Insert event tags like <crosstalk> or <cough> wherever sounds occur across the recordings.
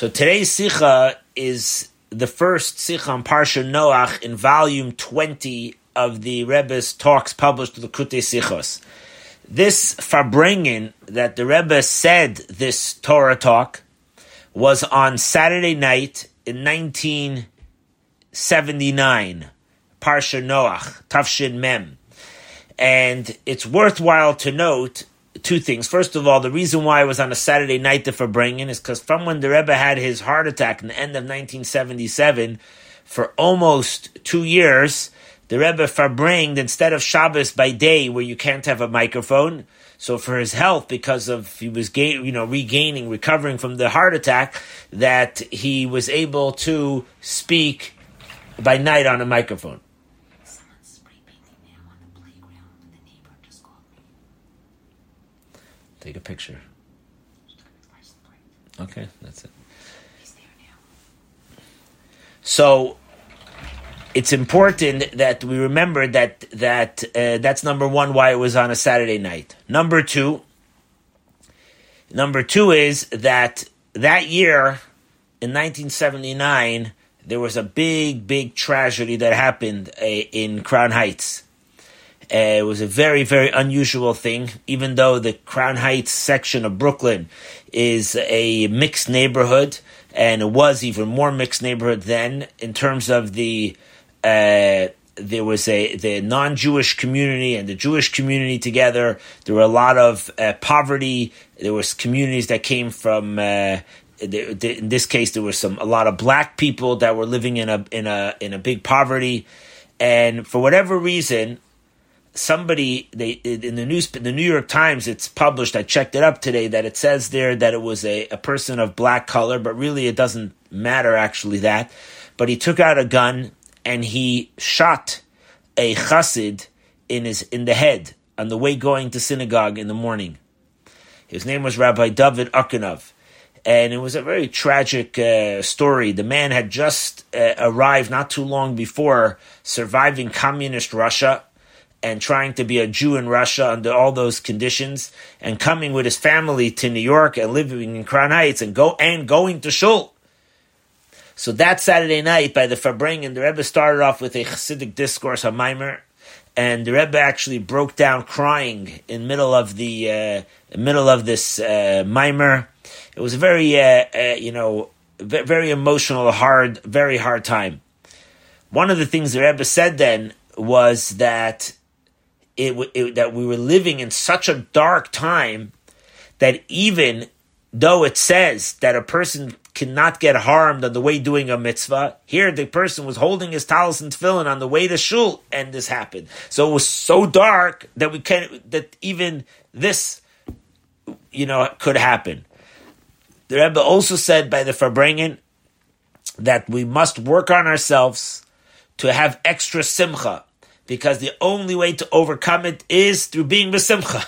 So today's Sikha is the first Sikha on Parsha Noach in volume 20 of the Rebbe's talks published to Lekutei Sichos. This Farbrengen that the Rebbe said this Torah talk was on Saturday night in 1979, Parsha Noach, Tafshin Mem. And it's worthwhile to note two things. First of all, the reason why it was on a Saturday night the Farbrengen is because from when the Rebbe had his heart attack in the end of 1977, for almost two years, the Rebbe Farbrenged instead of Shabbos by day, where you can't have a microphone. So for his health, because of he was you know regaining, recovering from the heart attack, that he was able to speak by night on a microphone. Take a picture. Okay, that's it. So it's important that we remember that that uh, that's number one why it was on a Saturday night. Number two, number two is that that year in 1979 there was a big big tragedy that happened uh, in Crown Heights. Uh, it was a very very unusual thing, even though the Crown Heights section of Brooklyn is a mixed neighborhood, and it was even more mixed neighborhood then in terms of the uh, there was a the non-Jewish community and the Jewish community together. There were a lot of uh, poverty. There was communities that came from. Uh, in this case, there was some a lot of black people that were living in a in a in a big poverty, and for whatever reason, somebody they in the news the New York Times it's published. I checked it up today that it says there that it was a, a person of black color, but really it doesn't matter actually that. But he took out a gun and he shot a chassid in his in the head on the way going to synagogue in the morning. His name was Rabbi David Akinov. And it was a very tragic uh, story. The man had just uh, arrived not too long before, surviving communist Russia and trying to be a Jew in Russia under all those conditions, and coming with his family to New York and living in Crown Heights and go and going to shul. So that Saturday night by the Farbrengen, the Rebbe started off with a Chassidic discourse on Maimer, and the Rebbe actually broke down crying in middle of the uh, middle of this uh. It was a very, uh, uh, you know, very emotional, hard, very hard time. One of the things the Rebbe said then was that it, it that we were living in such a dark time that even though it says that a person cannot get harmed on the way doing a mitzvah. Here, the person was holding his talis and tefillin on the way to shul, and this happened. So it was so dark that we can that even this, you know, could happen. The Rebbe also said by the Farbrengen that we must work on ourselves to have extra simcha, because the only way to overcome it is through being besimcha.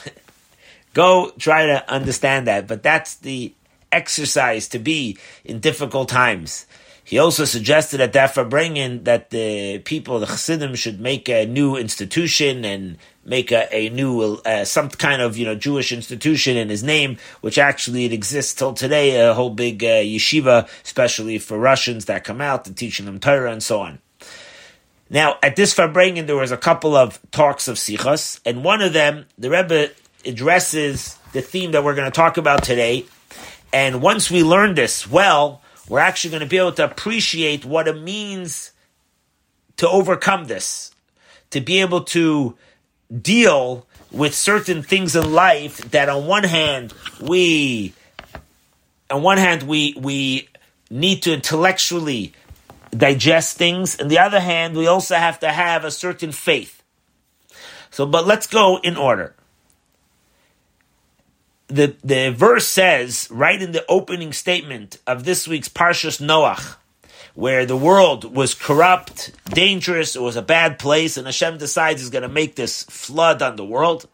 <laughs> Go try to understand that, but that's the exercise to be in difficult times. He also suggested at that Farbrengen that the people, the Chassidim, should make a new institution and make a, a new, uh, some kind of, you know, Jewish institution in his name, which actually it exists till today, a whole big uh, yeshiva, especially for Russians that come out and teaching them Torah and so on. Now, at this Farbrengen, there was a couple of talks of Sichos, and one of them, the Rebbe addresses the theme that we're going to talk about today, and once we learn this well, we're actually going to be able to appreciate what it means to overcome this, to be able to deal with certain things in life that on one hand we on one hand we we need to intellectually digest things and the other hand we also have to have a certain faith so but let's go in order the, the verse says, right in the opening statement of this week's Parshas Noach, where the world was corrupt, dangerous, it was a bad place, and Hashem decides he's going to make this flood on the world.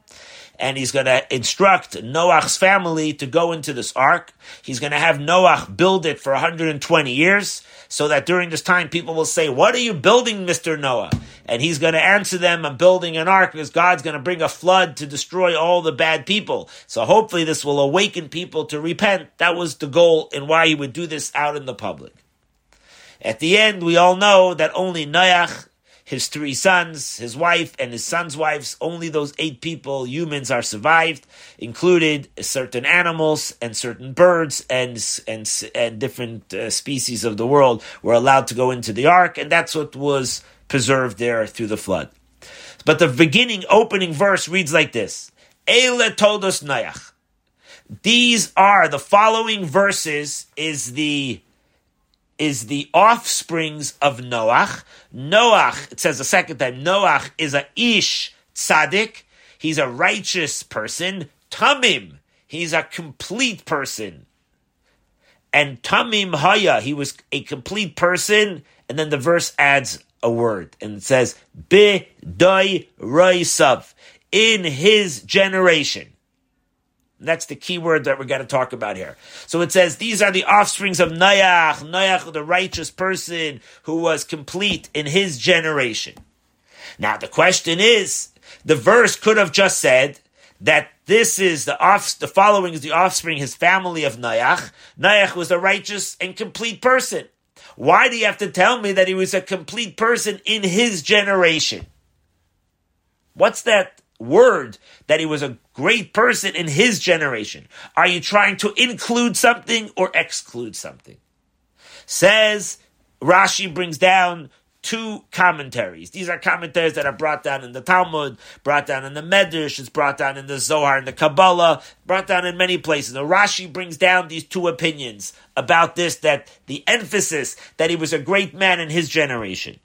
And he's going to instruct Noach's family to go into this ark. He's going to have Noach build it for 120 years, so that during this time people will say, What are you building, Mr. Noah? and he's going to answer them on building an ark because God's going to bring a flood to destroy all the bad people. So hopefully this will awaken people to repent. That was the goal and why he would do this out in the public. At the end, we all know that only Noach his three sons, his wife, and his sons' wives, only those eight people, humans, are survived, included certain animals and certain birds and, and, and different uh, species of the world were allowed to go into the ark, and that's what was preserved there through the flood. But the beginning, opening verse reads like this Eile us Nayach. These are the following verses is the is the offsprings of Noach. Noach, it says a second time, Noach is a ish tzaddik. He's a righteous person. Tamim, he's a complete person. And Tamim Haya, he was a complete person. And then the verse adds a word and it says, Be doi roisav, in his generation. That's the key word that we're going to talk about here. So it says, these are the offsprings of Noach, Noach, the righteous person who was complete in his generation. Now the question is, the verse could have just said that this is the off, the following is the offspring, his family of Noach. Noach was a righteous and complete person. Why do you have to tell me that he was a complete person in his generation? What's that word that he was a great person in his generation? Are you trying to include something or exclude something? Says Rashi brings down two commentaries. These are commentaries that are brought down in the Talmud, brought down in the Medrash, it's brought down in the Zohar, in the Kabbalah, brought down in many places. The Rashi brings down these two opinions about this, that the emphasis that he was a great man in his generation.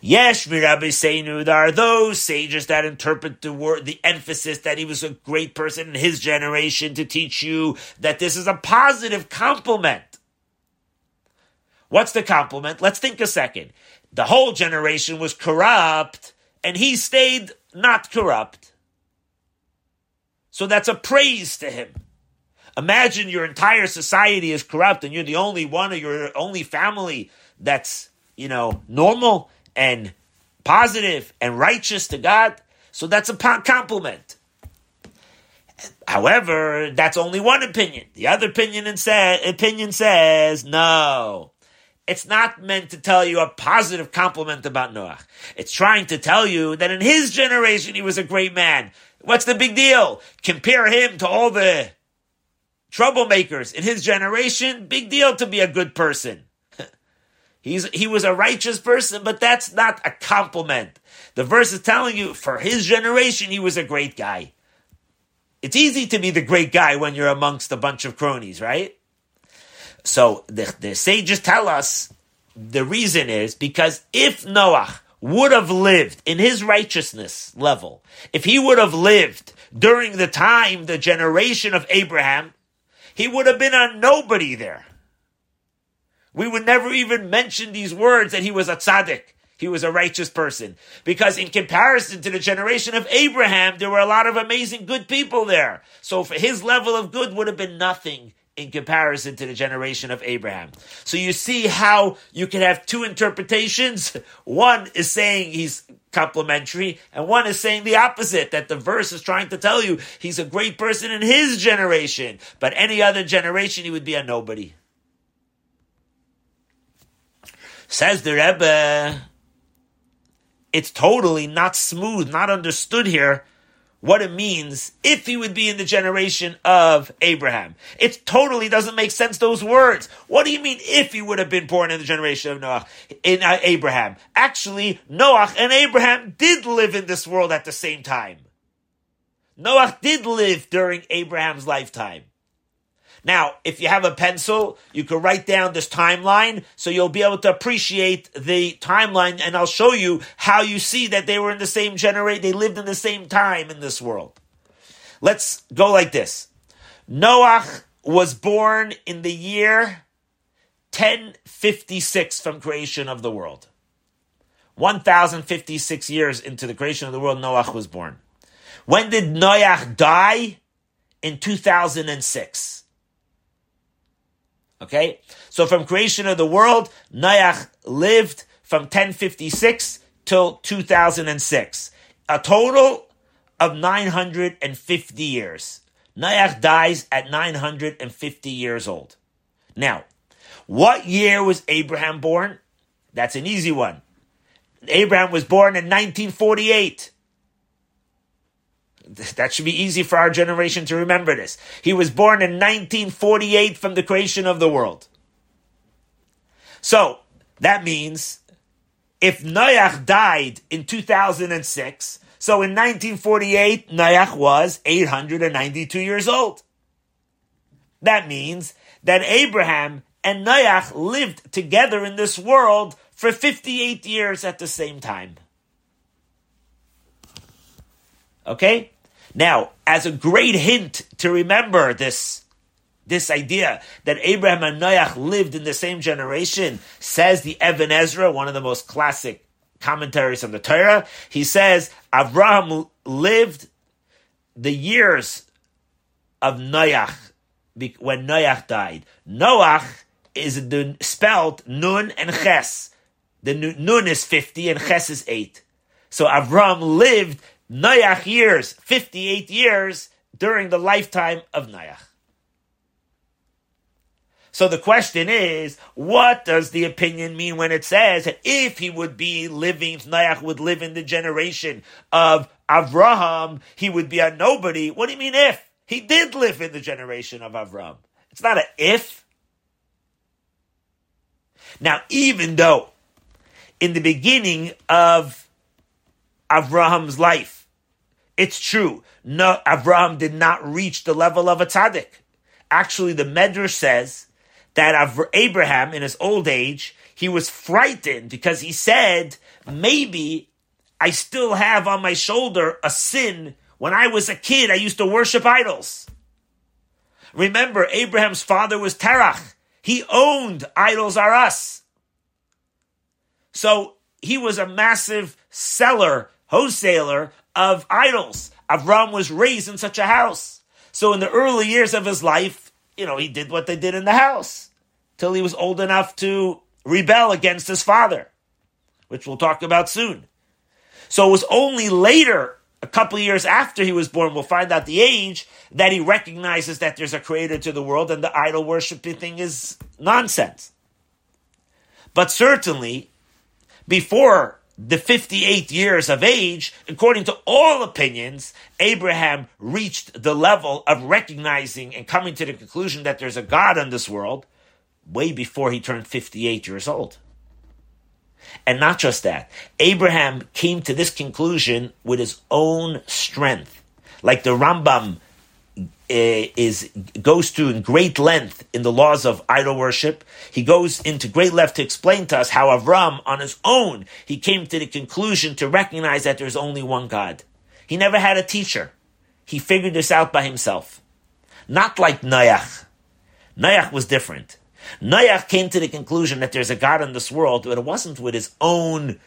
Yesh Raboseinu, there are those sages that interpret the word, the emphasis that he was a great person in his generation to teach you that this is a positive compliment. What's the compliment? Let's think a second. The whole generation was corrupt and he stayed not corrupt. So that's a praise to him. Imagine your entire society is corrupt and you're the only one or your only family that's, you know, normal and positive and righteous to God. So that's a compliment. However, that's only one opinion. The other opinion, say, opinion says, no, it's not meant to tell you a positive compliment about Noah. It's trying to tell you that in his generation he was a great man. What's the big deal? Compare him to all the troublemakers in his generation. Big deal to be a good person. He's, he was a righteous person, but that's not a compliment. The verse is telling you, for his generation, he was a great guy. It's easy to be the great guy when you're amongst a bunch of cronies, right? So the, the sages tell us the reason is because if Noah would have lived in his righteousness level, if he would have lived during the time, the generation of Abraham, he would have been a nobody there we would never even mention these words that he was a tzaddik. He was a righteous person. Because in comparison to the generation of Abraham, there were a lot of amazing good people there. So for his level of good would have been nothing in comparison to the generation of Abraham. So you see how you can have two interpretations. One is saying he's complimentary, and one is saying the opposite, that the verse is trying to tell you he's a great person in his generation, but any other generation he would be a nobody. Says the Rebbe, it's totally not smooth, not understood here what it means if he would be in the generation of Abraham. It totally doesn't make sense, those words. What do you mean if he would have been born in the generation of Noah, in uh, Abraham? Actually, Noah and Abraham did live in this world at the same time. Noah did live during Abraham's lifetime. Now, if you have a pencil, you can write down this timeline so you'll be able to appreciate the timeline and I'll show you how you see that they were in the same generation, they lived in the same time in this world. Let's go like this. Noah was born in the year 1056 from creation of the world. 1056 years into the creation of the world, Noah was born. When did Noah die? In 2006. Okay? So from creation of the world, Noach lived from 1056 till 2006. A total of 950 years. Noach dies at 950 years old. Now, what year was Abraham born? That's an easy one. Abraham was born in 1948. That should be easy for our generation to remember this. He was born in 1948 from the creation of the world. So, that means if Noach died in 2006, so in 1948, Noach was 892 years old. That means that Abraham and Noach lived together in this world for 58 years at the same time. Okay? Now, as a great hint to remember this, this idea that Abraham and Noach lived in the same generation, says the Even Ezra, one of the most classic commentaries on the Torah. He says Abraham lived the years of Noach when Noach died. Noach is the, spelled Nun and Ches. The Nun is 50 and Ches is 8. So Avram lived Noach years, 58 years, during the lifetime of Noach. So the question is, what does the opinion mean when it says that if he would be living, if Noach would live in the generation of Avraham, he would be a nobody? What do you mean if? He did live in the generation of Avraham. It's not an if. Now, even though in the beginning of Avraham's life, it's true, no, Avraham did not reach the level of a tzaddik. Actually, the Medrash says that Abraham, in his old age, he was frightened because he said, maybe I still have on my shoulder a sin. When I was a kid, I used to worship idols. Remember, Abraham's father was Terach. He owned idols are us. So he was a massive seller, wholesaler of idols. Avram was raised in such a house. So in the early years of his life, you know, he did what they did in the house till he was old enough to rebel against his father, which we'll talk about soon. So it was only later, a couple years after he was born, we'll find out the age, that he recognizes that there's a creator to the world and the idol worshiping thing is nonsense. But certainly, before the 58 years of age, according to all opinions, Abraham reached the level of recognizing and coming to the conclusion that there's a God in this world way before he turned 58 years old. And not just that, Abraham came to this conclusion with his own strength. Like the Rambam Eh, is goes to in great length in the laws of idol worship. He goes into great length to explain to us how Avram, on his own, he came to the conclusion to recognize that there's only one God. He never had a teacher. He figured this out by himself. Not like Noach. Noach was different. Noach came to the conclusion that there's a God in this world, but it wasn't with his own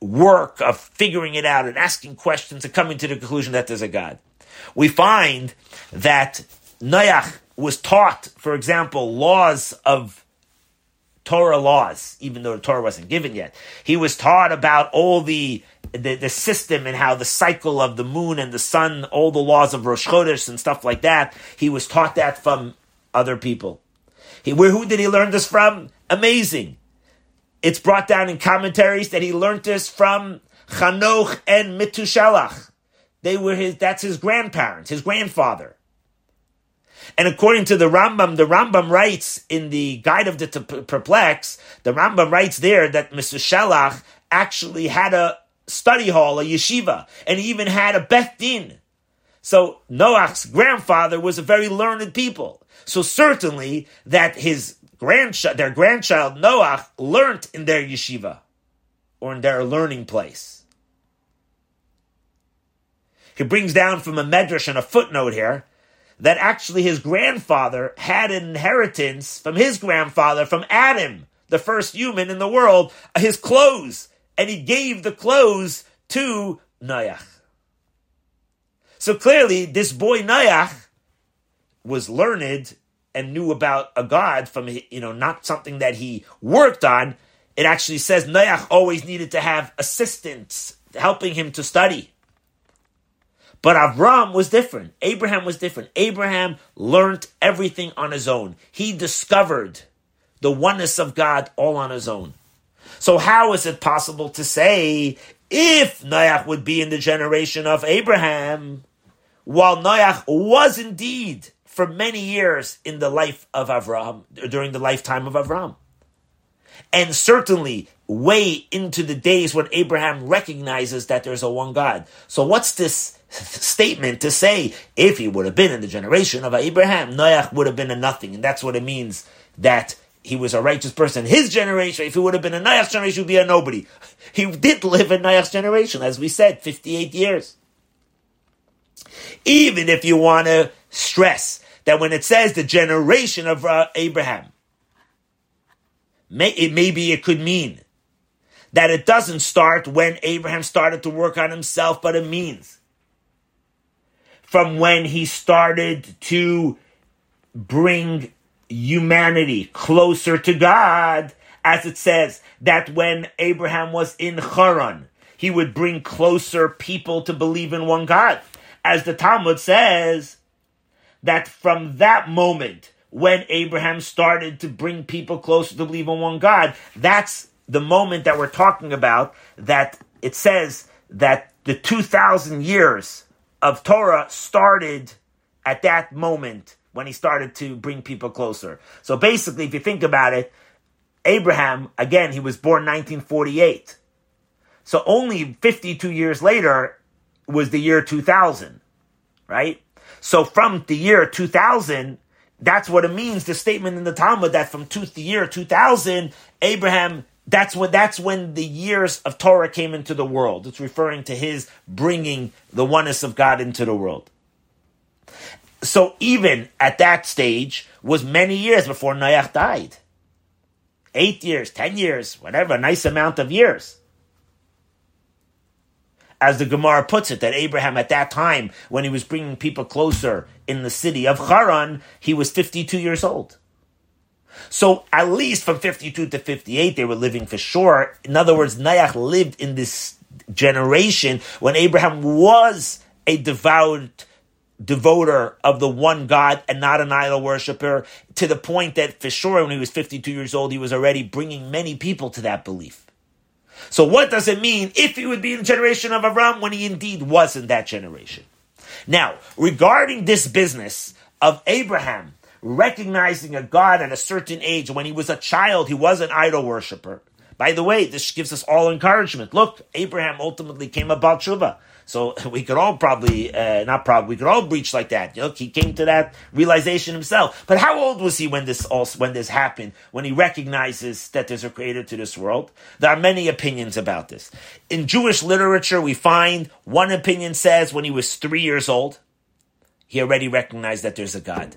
work of figuring it out and asking questions and coming to the conclusion that there's a God. We find that Noach was taught, for example, laws of Torah laws, even though the Torah wasn't given yet. He was taught about all the, the, the system and how the cycle of the moon and the sun, all the laws of Rosh Chodesh and stuff like that. He was taught that from other people. He, where, who did he learn this from? Amazing. It's brought down in commentaries that he learned this from Chanoch and Metushelach. They were his, that's his grandparents, his grandfather. And according to the Rambam, the Rambam writes in the Guide of the Perplex, the Rambam writes there that Metushelach actually had a study hall, a yeshiva, and he even had a Beth Din. So Noach's grandfather was a very learned people. So certainly that his grandchild, their grandchild Noach, learnt in their yeshiva or in their learning place. He brings down from a medrash and a footnote here that actually his grandfather had an inheritance from his grandfather, from Adam, the first human in the world, his clothes, and he gave the clothes to Noach. So clearly, this boy Noach was learned and knew about a God from, you know, not something that he worked on. it actually says Noach always needed to have assistants helping him to study. But Avram was different. Abraham was different. Abraham learned everything on his own. He discovered the oneness of God all on his own. So how is it possible to say if Noach would be in the generation of Abraham, while Noach was indeed for many years in the life of Avram, during the lifetime of Avram? And certainly way into the days when Abraham recognizes that there's a one God. So what's this statement to say if he would have been in the generation of Abraham, Noach would have been a nothing. And that's what it means that he was a righteous person. His generation, if he would have been a Noach's generation, would be a nobody. <laughs> He did live in Noach's generation, as we said, 58 years. Even if you want to stress that when it says the generation of uh, Abraham, may, it, maybe it could mean that it doesn't start when Abraham started to work on himself, but it means from when he started to bring humanity closer to God, as it says that when Abraham was in Haran, he would bring closer people to believe in one God. As the Talmud says, that from that moment, when Abraham started to bring people closer to believe in one God, that's the moment that we're talking about, that it says that the 2,000 years of Torah started at that moment when he started to bring people closer. So basically, if you think about it, Abraham, again, he was born 1948. So only 52 years later was the year 2000, right? So from the year 2000, that's what it means, the statement in the Talmud that from to the year 2000, Abraham that's when that's when the years of Torah came into the world. It's referring to his bringing the oneness of God into the world. So even at that stage was many years before Noach died. Eight years, ten years, whatever, a nice amount of years. As the Gemara puts it, that Abraham at that time, when he was bringing people closer in the city of Haran, he was 52 years old. So at least from 52 to 58, they were living for sure. In other words, Noach lived in this generation when Abraham was a devout devoter of the one God and not an idol worshiper, to the point that for sure when he was 52 years old, he was already bringing many people to that belief. So what does it mean if he would be in the generation of Avram when he indeed was in that generation? Now, regarding this business of Abraham recognizing a God at a certain age. When he was a child, he was an idol worshiper. By the way, this gives us all encouragement. Look, Abraham ultimately came about tshuva. So <laughs> we could all probably, uh, not probably, we could all breach like that. Look, he came to that realization himself. But how old was he when this also, when this happened? When he recognizes that there's a creator to this world? There are many opinions about this. In Jewish literature, we find one opinion says when he was three years old, he already recognized that there's a God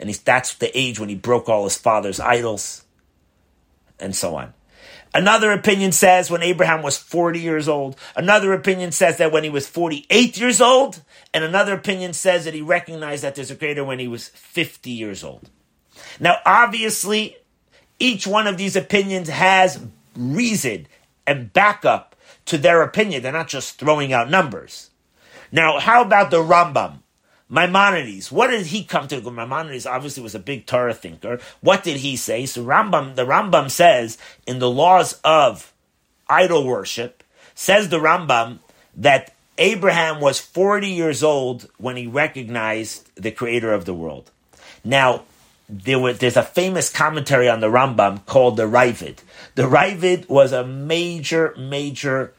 and he's, that's the age when he broke all his father's idols, and so on. Another opinion says when Abraham was 40 years old. Another opinion says that when he was 48 years old. And another opinion says that he recognized that there's a greater when he was 50 years old. Now, obviously, each one of these opinions has reason and backup to their opinion. They're not just throwing out numbers. Now, how about the Rambam? Maimonides, what did he come to? Maimonides obviously was a big Torah thinker. What did he say? So Rambam, the Rambam says in the laws of idol worship, says the Rambam that Abraham was 40 years old when he recognized the creator of the world. Now, there were, there's a famous commentary on the Rambam called the Raavad. The Raavad was a major, major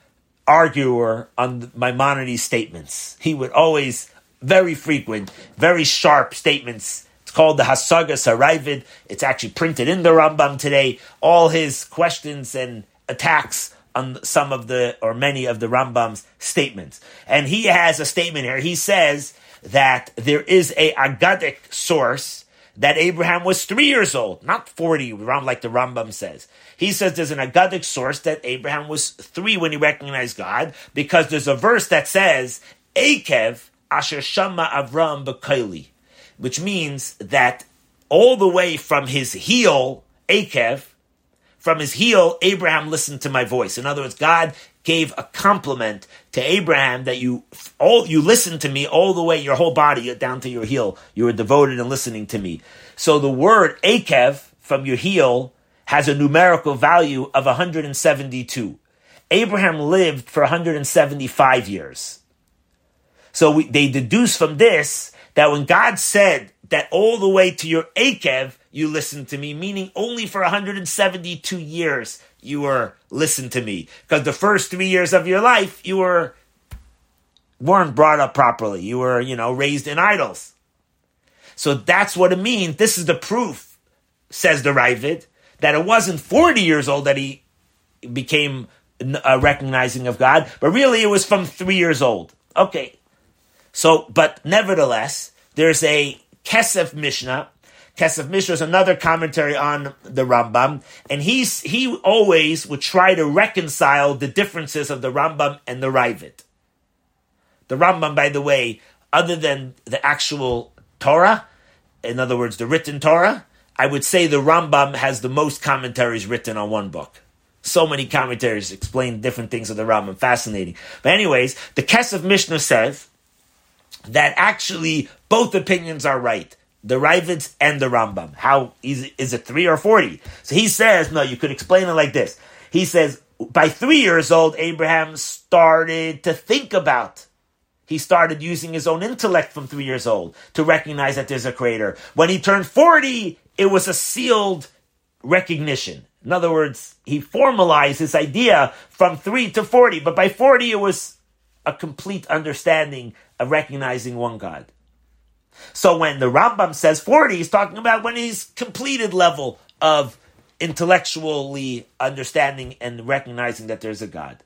arguer on Maimonides' statements. He would always very frequent, very sharp statements. It's called the Hasagas HaRaavad. It's actually printed in the Rambam today. All his questions and attacks on some of the, or many of the Rambam's statements. And he has a statement here. He says that there is a Agadic source that Abraham was three years old, not 40, like the Rambam says. He says there's an Agadic source that Abraham was three when he recognized God, because there's a verse that says, Akev, Asher Shama Avram Bekaili, which means that all the way from his heel, Akev, from his heel, Abraham listened to my voice. In other words, God gave a compliment to Abraham that you all you listened to me all the way, your whole body down to your heel. You were devoted and listening to me. So the word Akev from your heel has a numerical value of 172. Abraham lived for 175 years. So we, they deduce from this that when God said that all the way to your Akev, you listened to me, meaning only for 172 years you were listened to me. Because the first three years of your life, you were weren't brought up properly. You were, you know, raised in idols. So that's what it means. This is the proof, says the Raavad, that it wasn't 40 years old that he became uh, recognizing of God, but really it was from three years old. Okay. So, but nevertheless, there's a Kesef Mishnah. Kesef Mishnah is another commentary on the Rambam, and he's, he always would try to reconcile the differences of the Rambam and the Raavad. The Rambam, by the way, other than the actual Torah, in other words, the written Torah, I would say the Rambam has the most commentaries written on one book. So many commentaries explain different things of the Rambam. Fascinating. But anyways, the Kesef Mishnah says that actually both opinions are right. The Raavads and the Rambam. How is is it three or 40? So he says, no, you could explain it like this. He says, by three years old, Abraham started to think about he started using his own intellect from three years old to recognize that there's a creator. When he turned 40, it was a sealed recognition. In other words, he formalized his idea from three to 40, but by 40, it was a complete understanding recognizing one God. So when the Rambam says 40, he's talking about when he's completed level of intellectually understanding and recognizing that there's a God.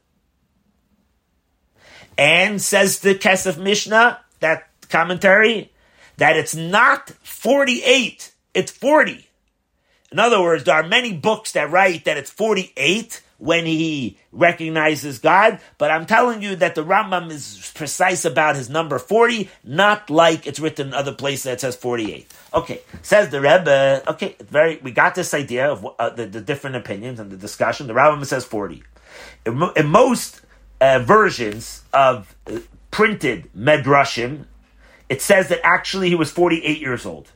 And says the Kesef Mishnah, that commentary, that it's not 48, it's 40. In other words, there are many books that write that it's 48 when he recognizes God, but I'm telling you that the Rambam is precise about his number 40, not like it's written in other places that says 48. Okay, says the Rebbe, okay, very, we got this idea of uh, the, the, different opinions and the discussion. The Rambam says 40. In, in most uh, versions of uh, printed Medrashim, it says that actually he was 48 years old.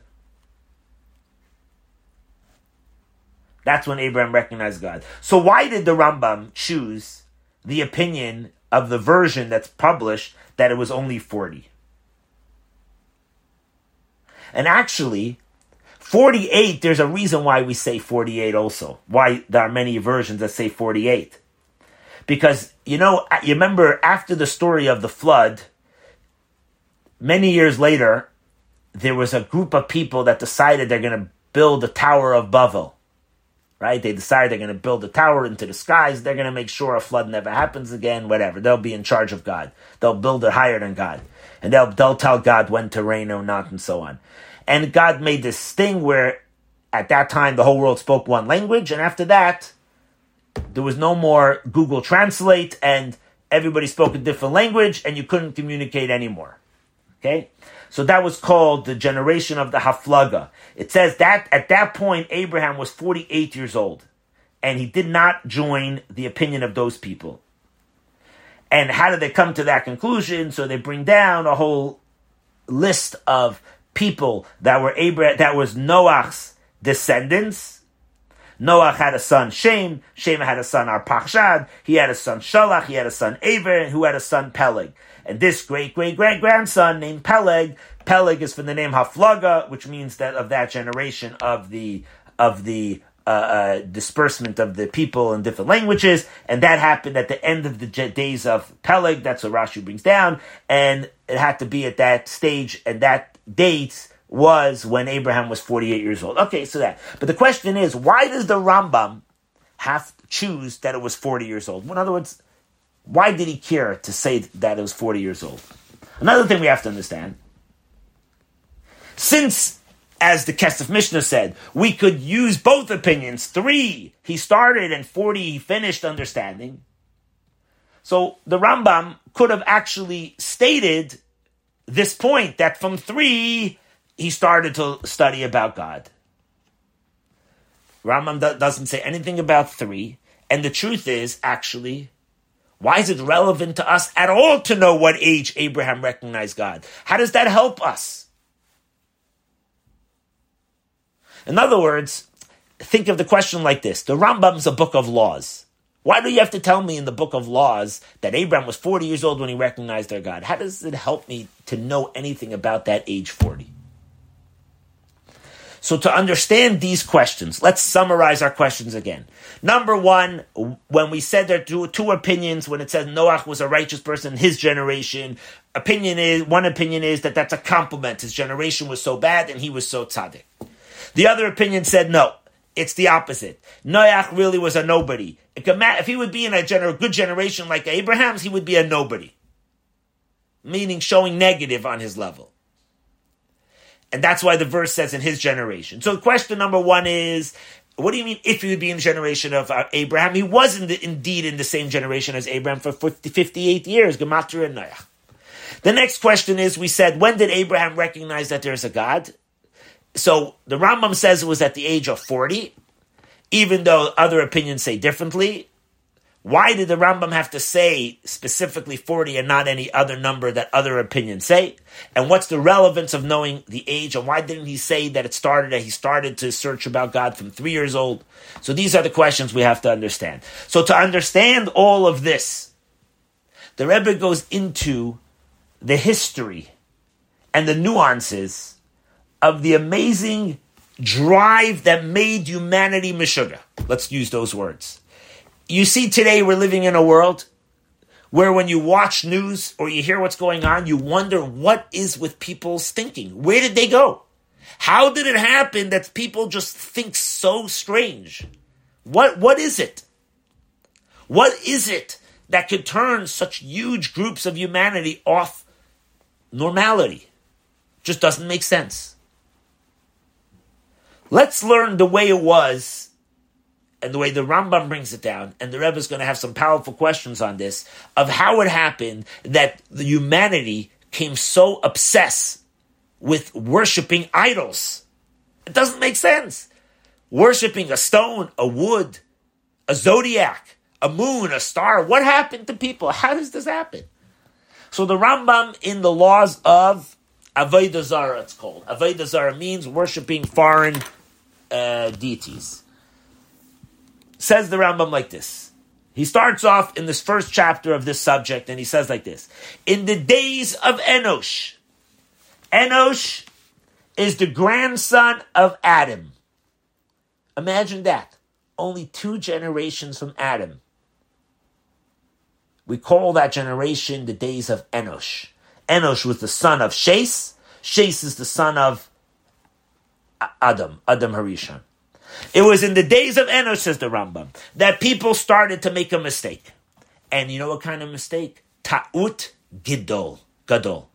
That's when Abraham recognized God. So why did the Rambam choose the opinion of the version that's published that it was only 40? And actually, 48, there's a reason why we say 48 also. Why there are many versions that say 48. Because, you know, you remember after the story of the flood, many years later, there was a group of people that decided they're going to build the Tower of Babel right? They decide they're going to build a tower into the skies. They're going to make sure a flood never happens again, whatever. They'll be in charge of God. They'll build it higher than God. And they'll, they'll tell God when to rain or not and so on. And God made this thing where at that time the whole world spoke one language. And after that, there was no more Google Translate and everybody spoke a different language and you couldn't communicate anymore. Okay? So that was called the generation of the Haflaga. It says that at that point, Abraham was 48 years old, and he did not join the opinion of those people. And how did they come to that conclusion? So they bring down a whole list of people that were Abraham, that was Noah's descendants. Noah had a son Shem. Shem had a son Arpachshad. He had a son Shalach. He had a son Aver, who had a son Peleg. And this great great great grandson named Peleg, Peleg is from the name Haflaga, which means that of that generation of the of the uh, uh, disbursement of the people in different languages, and that happened at the end of the days of Peleg. That's what Rashi brings down, and it had to be at that stage, and that date was when Abraham was 48 years old. Okay, so that. But the question is, why does the Rambam have to choose that it was 40 years old? In other words, why did he care to say that it was 40 years old? Another thing we have to understand since, as the Kesef Mishnah said, we could use both opinions three he started and 40 he finished understanding. So the Rambam could have actually stated this point that from three he started to study about God. Rambam do- doesn't say anything about three. And the truth is, actually, why is it relevant to us at all to know what age Abraham recognized God? How does that help us? In other words, think of the question like this The Rambam's a book of laws. Why do you have to tell me in the book of laws that Abraham was 40 years old when he recognized their God? How does it help me to know anything about that age 40? So to understand these questions, let's summarize our questions again. Number one, when we said there are two, two opinions, when it says Noach was a righteous person in his generation, opinion is, one opinion is that that's a compliment. His generation was so bad and he was so tzaddik. The other opinion said no, it's the opposite. Noach really was a nobody. If he would be in a gener- good generation like Abraham's, he would be a nobody. Meaning showing negative on his level. And that's why the verse says in his generation. So question number one is, what do you mean if he would be in the generation of uh, Abraham? He was not indeed in the same generation as Abraham for 50, 58 years, Gematria and Noach. The next question is, we said, when did Abraham recognize that there's a God? So the Rambam says it was at the age of 40, even though other opinions say differently. Why did the Rambam have to say specifically 40 and not any other number that other opinions say? And what's the relevance of knowing the age? And why didn't he say that it started, that he started to search about God from three years old? So these are the questions we have to understand. So to understand all of this, the Rebbe goes into the history and the nuances of the amazing drive that made humanity mishuga. Let's use those words. You see, today we're living in a world where when you watch news or you hear what's going on, you wonder what is with people's thinking. Where did they go? How did it happen that people just think so strange? What, what is it? What is it that could turn such huge groups of humanity off normality? Just doesn't make sense. Let's learn the way it was and the way the Rambam brings it down, and the Rebbe is going to have some powerful questions on this of how it happened that the humanity came so obsessed with worshiping idols. It doesn't make sense. Worshipping a stone, a wood, a zodiac, a moon, a star. What happened to people? How does this happen? So the Rambam in the laws of Avodah Zarah, it's called. Avodah Zarah means worshiping foreign uh, deities. Says the Rambam like this. He starts off in this first chapter of this subject and he says like this In the days of Enosh, Enosh is the grandson of Adam. Imagine that. Only two generations from Adam. We call that generation the days of Enosh. Enosh was the son of Shes. Shes is the son of Adam, Adam Harishon. It was in the days of Enosh, says the Rambam, that people started to make a mistake. And you know what kind of mistake? Ta'ut gidol, gadol.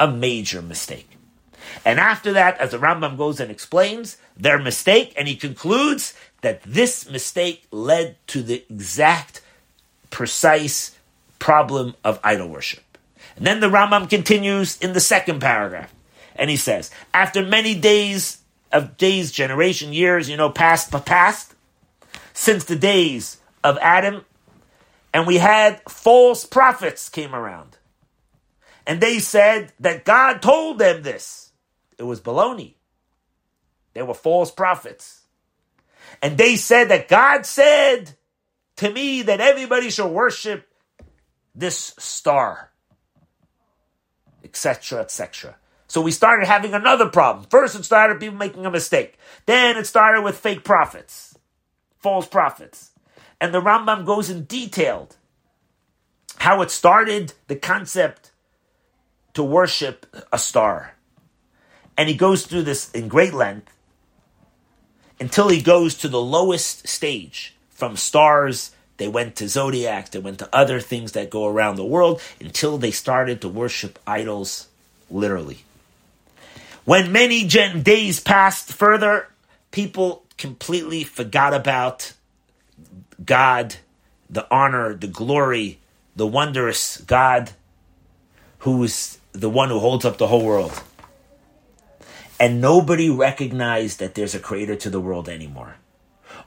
A major mistake. And after that, as the Rambam goes and explains their mistake, and he concludes that this mistake led to the exact, precise problem of idol worship. And then the Rambam continues in the second paragraph, and he says, after many days of days, generation, years, you know, past, but past, since the days of Adam, and we had false prophets came around. And they said that God told them this. It was baloney. They were false prophets. And they said that God said to me that everybody should worship this star, etc., etc. So we started having another problem. First, it started people making a mistake. Then it started with fake prophets, false prophets. And the Rambam goes in detailed how it started the concept to worship a star. And he goes through this in great length until he goes to the lowest stage from stars. They went to zodiac, they went to other things that go around the world until they started to worship idols literally. When many gen- days passed further, people completely forgot about God, the honor, the glory, the wondrous God who is the one who holds up the whole world. And nobody recognized that there's a creator to the world anymore.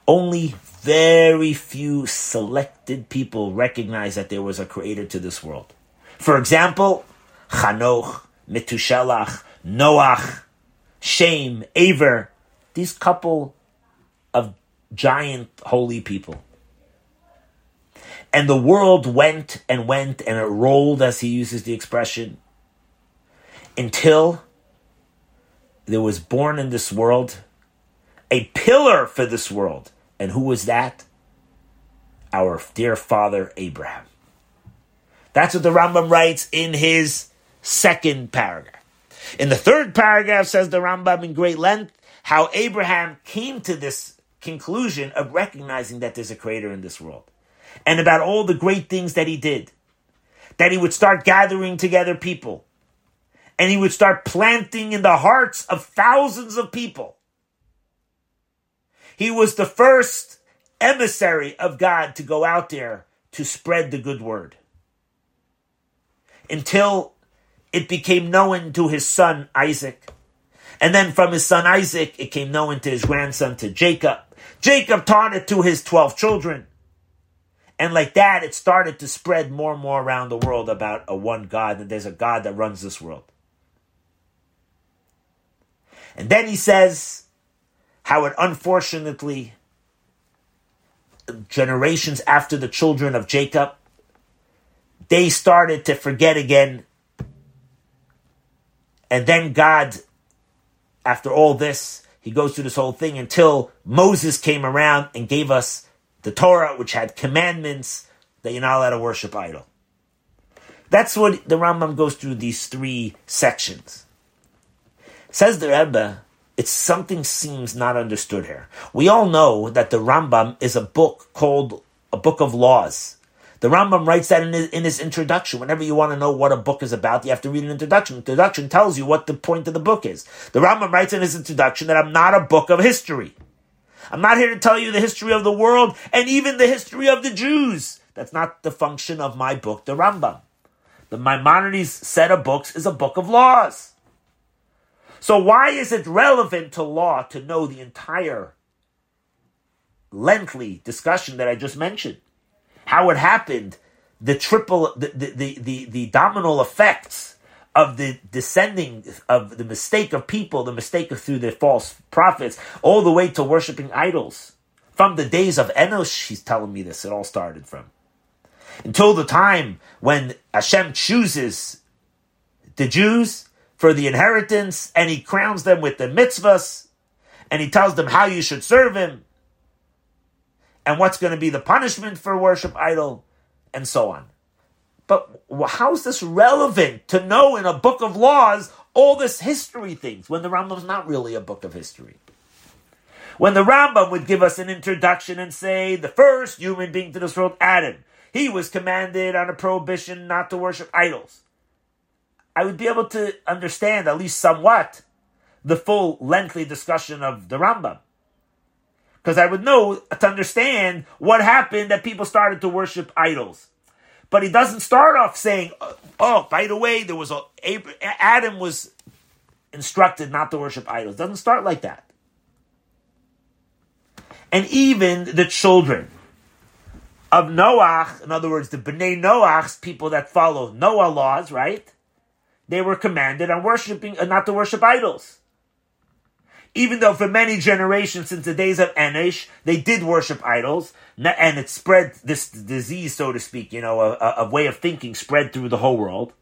Only very few selected people recognize that there was a creator to this world. For example, Chanoch, Metushelach, Noach, Shem, Aver, these couple of giant holy people. And the world went and went and it rolled, as he uses the expression, until there was born in this world a pillar for this world. And who was that? Our dear father Abraham. That's what the Rambam writes in his second paragraph. In the third paragraph, says the Rambam in great length, how Abraham came to this conclusion of recognizing that there's a creator in this world and about all the great things that he did. That he would start gathering together people and he would start planting in the hearts of thousands of people. He was the first emissary of God to go out there to spread the good word. Until it became known to his son Isaac. And then from his son Isaac, it came known to his grandson, to Jacob. Jacob taught it to his 12 children. And like that, it started to spread more and more around the world about a one God, and there's a God that runs this world. And then he says how it unfortunately, generations after the children of Jacob, they started to forget again. And then God, after all this, he goes through this whole thing until Moses came around and gave us the Torah, which had commandments that you're not allowed to worship idol. That's what the Rambam goes through these three sections. Says the Rebbe, it's something seems not understood here. We all know that the Rambam is a book called a book of laws. The Rambam writes that in his, in his introduction. Whenever you want to know what a book is about, you have to read an introduction. Introduction tells you what the point of the book is. The Rambam writes in his introduction that I'm not a book of history. I'm not here to tell you the history of the world and even the history of the Jews. That's not the function of my book, the Rambam. The Maimonides set of books is a book of laws. So why is it relevant to law to know the entire lengthy discussion that I just mentioned? How it happened, the triple, the, the, the, the, domino effects of the descending of the mistake of people, the mistake of through the false prophets, all the way to worshiping idols. From the days of Enosh, he's telling me this, it all started from. Until the time when Hashem chooses the Jews for the inheritance and he crowns them with the mitzvahs and he tells them how you should serve him and what's going to be the punishment for worship idol and so on. But how is this relevant to know in a book of laws all this history things when the Rambam's not really a book of history? When the Rambam would give us an introduction and say the first human being to this world, Adam, he was commanded on a prohibition not to worship idols. I would be able to understand at least somewhat the full lengthy discussion of the Rambam. Because I would know to understand what happened that people started to worship idols. But he doesn't start off saying, "Oh, by the way, there was a Adam was instructed not to worship idols." Doesn't start like that. And even the children of Noach, in other words, the Bnei Noach's people that follow Noah laws, right? They were commanded on worshiping, uh, not to worship idols even though for many generations since the days of Enosh, they did worship idols, and it spread this disease, so to speak, you know, a, a, way of thinking spread through the whole world.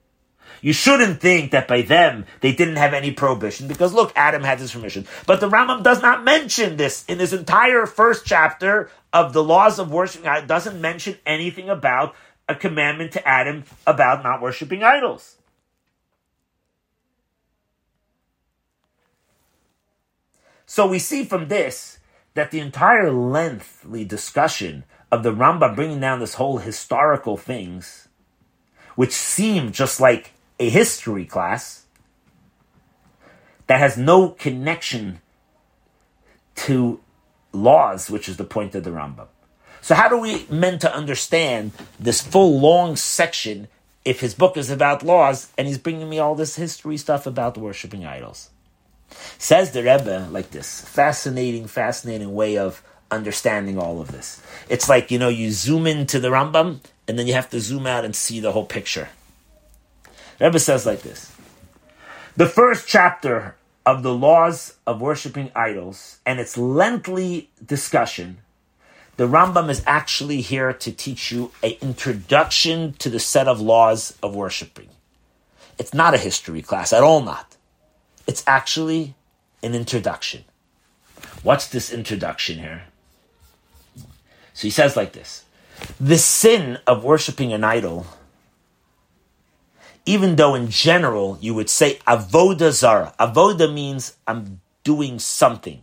You shouldn't think that by them they didn't have any prohibition, because look, Adam had this permission. But the Rambam does not mention this in his entire first chapter of the laws of worshiping. It doesn't mention anything about a commandment to Adam about not worshiping idols. So we see from this that the entire lengthy discussion of the Rambam bringing down this whole historical things, which seem just like a history class, that has no connection to laws, which is the point of the Rambam. So how do we meant to understand this full long section if his book is about laws and he's bringing me all this history stuff about worshiping idols? Says the Rebbe like this fascinating, fascinating way of understanding all of this. It's like, you know, you zoom into the Rambam and then you have to zoom out and see the whole picture. Rebbe says like this The first chapter of the laws of worshiping idols and its lengthy discussion, the Rambam is actually here to teach you an introduction to the set of laws of worshiping. It's not a history class, at all not. It's actually an introduction. What's this introduction here? So he says like this The sin of worshiping an idol, even though in general you would say avoda zara, avoda means I'm doing something.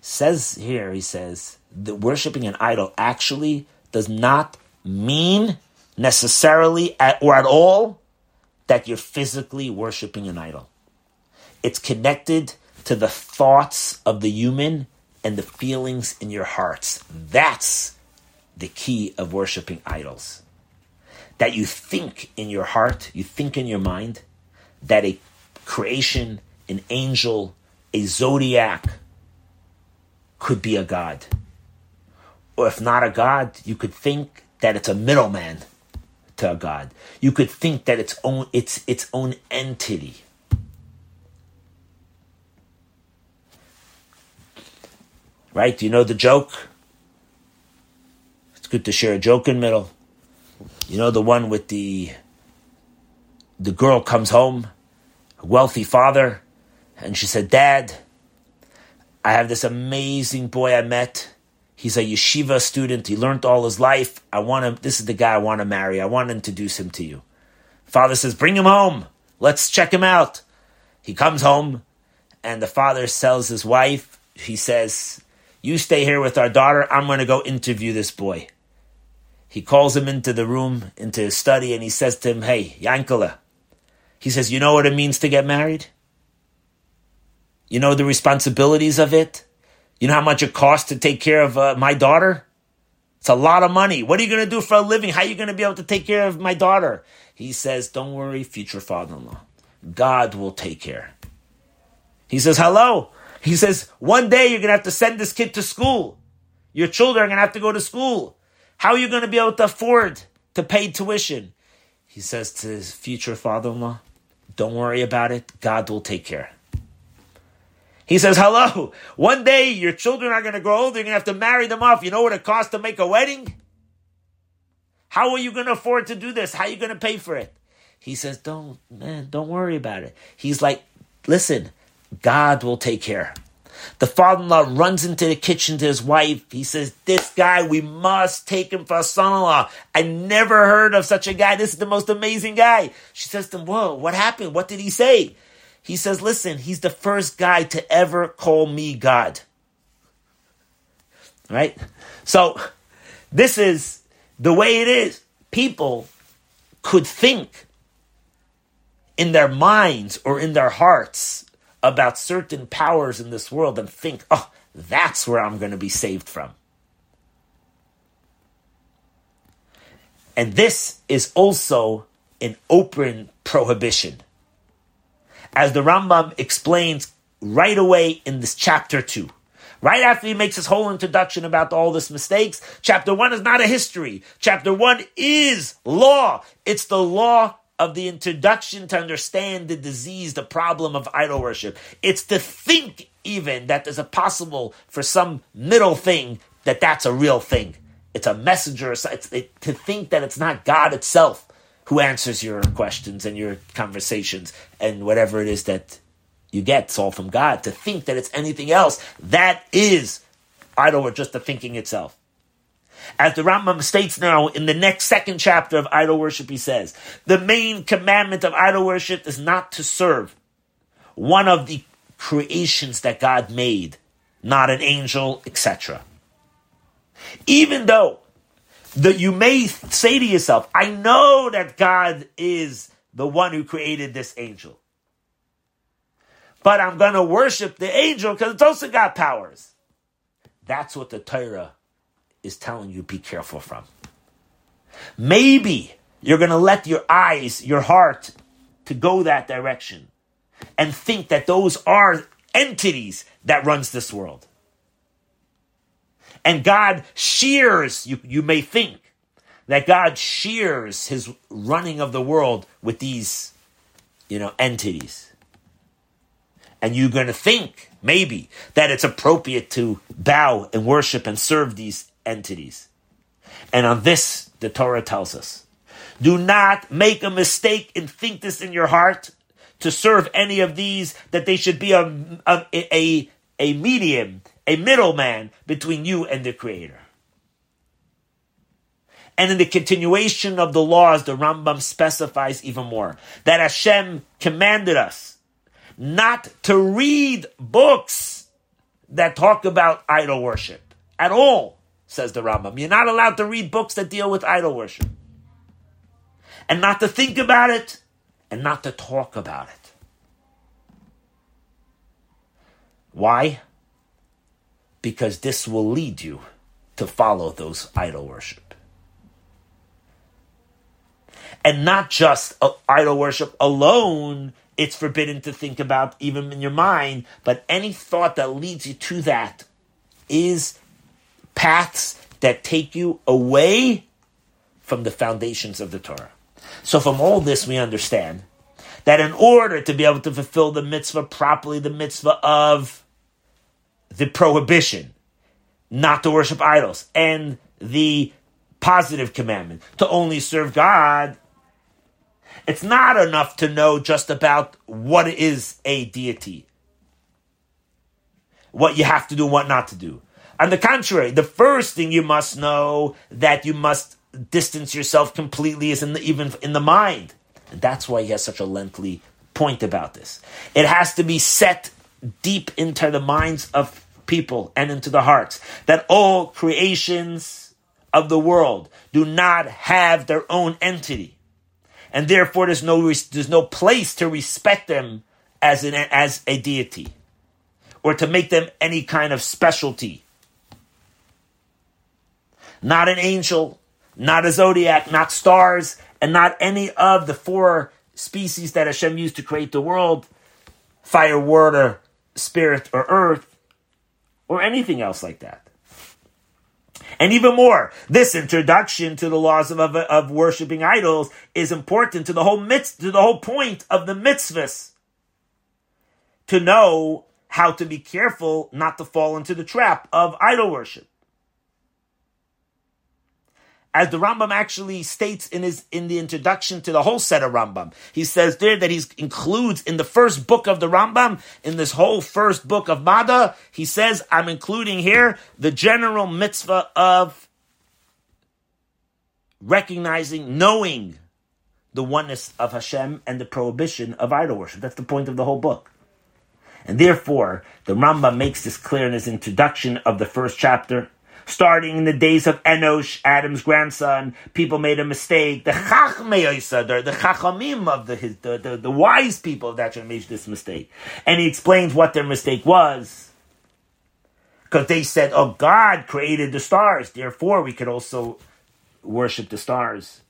Says here, he says, that worshiping an idol actually does not mean necessarily at, or at all that you're physically worshiping an idol. It's connected to the thoughts of the human and the feelings in your hearts. That's the key of worshiping idols. That you think in your heart, you think in your mind, that a creation, an angel, a zodiac could be a god. Or if not a god, you could think that it's a middleman to a god. You could think that it's own it's its own entity. Right? Do you know the joke? It's good to share a joke in middle. You know the one with the the girl comes home, a wealthy father, and she said, "Dad, I have this amazing boy I met. He's a yeshiva student. He learned all his life. I want him. This is the guy I want to marry. I want to introduce him to you." Father says, "Bring him home. Let's check him out." He comes home, and the father tells his wife, he says, "You stay here with our daughter. I'm going to go interview this boy." he calls him into the room, into his study, and he says to him, Hey, Yankala, he says, You know what it means to get married? You know the responsibilities of it? You know how much it costs to take care of uh, my daughter? It's a lot of money. What are you going to do for a living? How are you going to be able to take care of my daughter? He says, Don't worry, future father in law. God will take care. He says, Hello. He says, One day you're going to have to send this kid to school. Your children are going to have to go to school. How are you going to be able to afford to pay tuition? He says to his future father in law, Don't worry about it. God will take care. He says, Hello, one day your children are going to grow old. You're going to have to marry them off. You know what it costs to make a wedding? How are you going to afford to do this? How are you going to pay for it? He says, Don't, man, don't worry about it. He's like, Listen, God will take care. The father in law runs into the kitchen to his wife. He says, This guy, we must take him for a son in law. I never heard of such a guy. This is the most amazing guy. She says to him, Whoa, what happened? What did he say? He says, Listen, he's the first guy to ever call me God. Right? So, this is the way it is. People could think in their minds or in their hearts about certain powers in this world and think, oh, that's where I'm going to be saved from. And this is also an open prohibition. As the Rambam explains right away in this chapter 2. Right after he makes his whole introduction about all this mistakes, chapter 1 is not a history. Chapter 1 is law. It's the law of the introduction to understand the disease, the problem of idol worship. It's to think even that there's a possible for some middle thing that that's a real thing. It's a messenger. It's it, to think that it's not God itself who answers your questions and your conversations and whatever it is that you get. It's all from God. To think that it's anything else, that is idol or just the thinking itself. As the Rambam states now in the next second chapter of idol worship, he says, the main commandment of idol worship is not to serve one of the creations that God made, not an angel, etc. Even though that you may say to yourself, I know that God is the one who created this angel. But I'm going to worship the angel because it's also got powers. That's what the Torah is telling you be careful from. Maybe you're going to let your eyes, your heart, to go that direction and think that those are entities that runs this world. And God shears, you, you may think, that God shears his running of the world with these, you know, entities. And you're going to think, maybe, that it's appropriate to bow and worship and serve these entities. And on this, the Torah tells us do not make a mistake and think this in your heart to serve any of these, that they should be a, a, a, a medium, a middleman between you and the Creator. And in the continuation of the laws, the Rambam specifies even more that Hashem commanded us not to read books that talk about idol worship at all, says the Rambam. You're not allowed to read books that deal with idol worship and not to think about it and not to talk about it. Why? Because this will lead you to follow those idol worship. And not just uh, idol worship alone, it's forbidden to think about even in your mind, but any thought that leads you to that is paths that take you away from the foundations of the Torah. So from all this, we understand that in order to be able to fulfill the mitzvah properly, the mitzvah of the prohibition not to worship idols and the positive commandment to only serve God, it's not enough to know just about what is a deity, what you have to do, what not to do. On the contrary, the first thing you must know that you must distance yourself completely is in the, even in the mind. And that's why he has such a lengthy point about this. It has to be set deep into the minds of people and into the hearts that all creations of the world do not have their own entity. And therefore there's no, there's no place to respect them as an, as a deity or to make them any kind of specialty. Not an angel, not a zodiac, not stars, and not any of the four species that Hashem used to create the world fire, water, spirit, or earth, or anything else like that. And even more, this introduction to the laws of, of, of worshiping idols is important to the whole mitzvah, to the whole point of the mitzvahs. To know how to be careful not to fall into the trap of idol worship as the Rambam actually states in his in the introduction to the whole set of Rambam. He says there that he includes in the first book of the Rambam, in this whole first book of Mada, he says, I'm including here the general mitzvah of recognizing, knowing the oneness of Hashem and the prohibition of idol worship. That's the point of the whole book. And therefore, the Rambam makes this clear in his introduction of the first chapter starting in the days of Enosh, Adam's grandson, people made a mistake. The Chachmei the Chachamim of the, the, the, the wise people of that generation made this mistake. And he explains what their mistake was. Because they said, oh, God created the stars, therefore we could also worship the stars.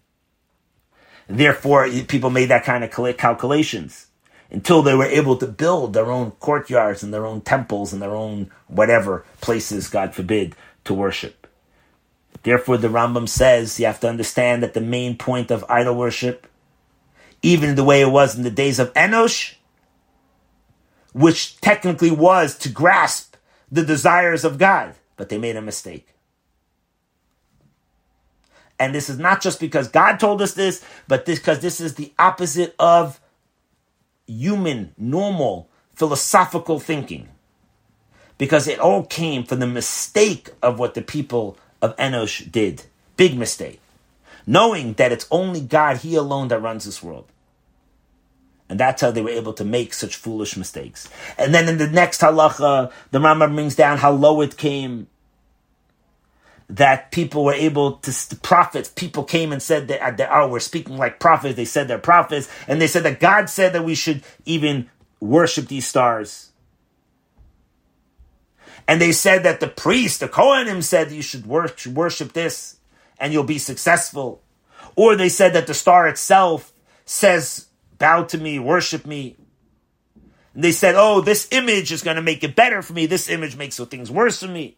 Therefore, people made that kind of calculations until they were able to build their own courtyards and their own temples and their own whatever places, God forbid, to worship. Therefore, the Rambam says you have to understand that the main point of idol worship, even the way it was in the days of Enosh, which technically was to grasp the desires of God, but they made a mistake. And this is not just because God told us this, but this because this is the opposite of human, normal, philosophical thinking because it all came from the mistake of what the people of Enosh did. Big mistake. Knowing that it's only God, He alone, that runs this world. And that's how they were able to make such foolish mistakes. And then in the next halacha, the Rambam brings down how low it came. That people were able to, the prophets, people came and said that, that oh, we're speaking like prophets. They said they're prophets. And they said that God said that we should even worship these stars. And they said that the priest, the Kohanim, said you should worship this and you'll be successful. Or they said that the star itself says, bow to me, worship me. And they said, oh, this image is going to make it better for me. This image makes things worse for me.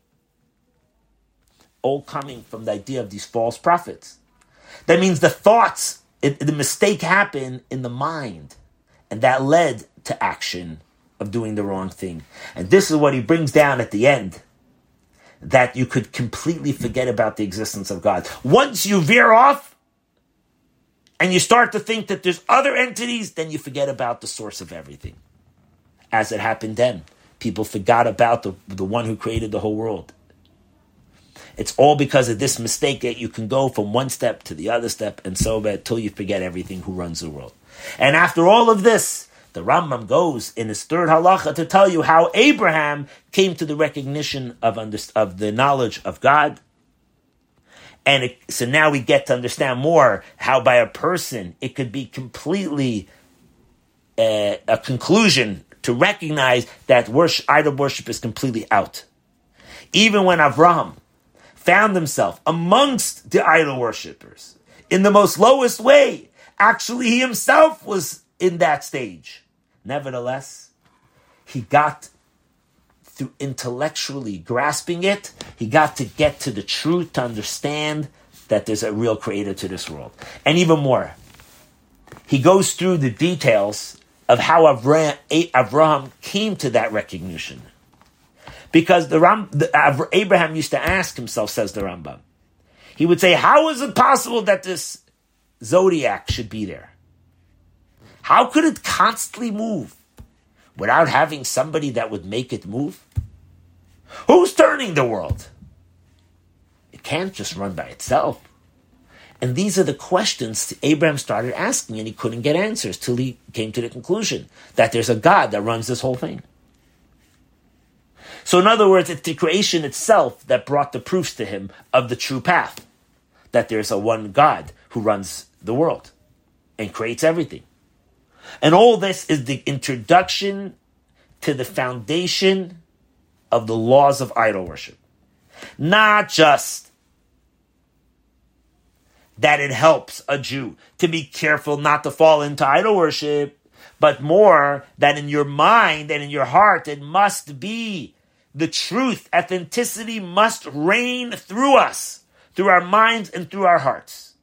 all coming from the idea of these false prophets. That means the thoughts, the mistake happened in the mind, and that led to action of doing the wrong thing. And this is what he brings down at the end that you could completely forget about the existence of God. Once you veer off and you start to think that there's other entities, then you forget about the source of everything. As it happened then. People forgot about the, the one who created the whole world. It's all because of this mistake that you can go from one step to the other step and so on until you forget everything who runs the world. And after all of this, the Rambam goes in his third halacha to tell you how Abraham came to the recognition of, of the knowledge of God. And it, so now we get to understand more how by a person it could be completely uh, a conclusion to recognize that worship, idol worship is completely out. Even when Avraham found himself amongst the idol worshippers in the most lowest way, actually he himself was in that stage. Nevertheless, he got through intellectually grasping it, he got to get to the truth to understand that there's a real creator to this world. And even more, he goes through the details of how Abraham came to that recognition. Because the, Ram, the Abraham used to ask himself, says the Rambam, he would say, How is it possible that this zodiac should be there? How could it constantly move without having somebody that would make it move? Who's turning the world? It can't just run by itself. And these are the questions Abraham started asking, and he couldn't get answers till he came to the conclusion that there's a God that runs this whole thing. So, in other words, it's the creation itself that brought the proofs to him of the true path that there's a one God who runs the world and creates everything. And all this is the introduction to the foundation of the laws of idol worship. Not just that it helps a Jew to be careful not to fall into idol worship, but more that in your mind and in your heart it must be the truth, authenticity must reign through us, through our minds and through our hearts.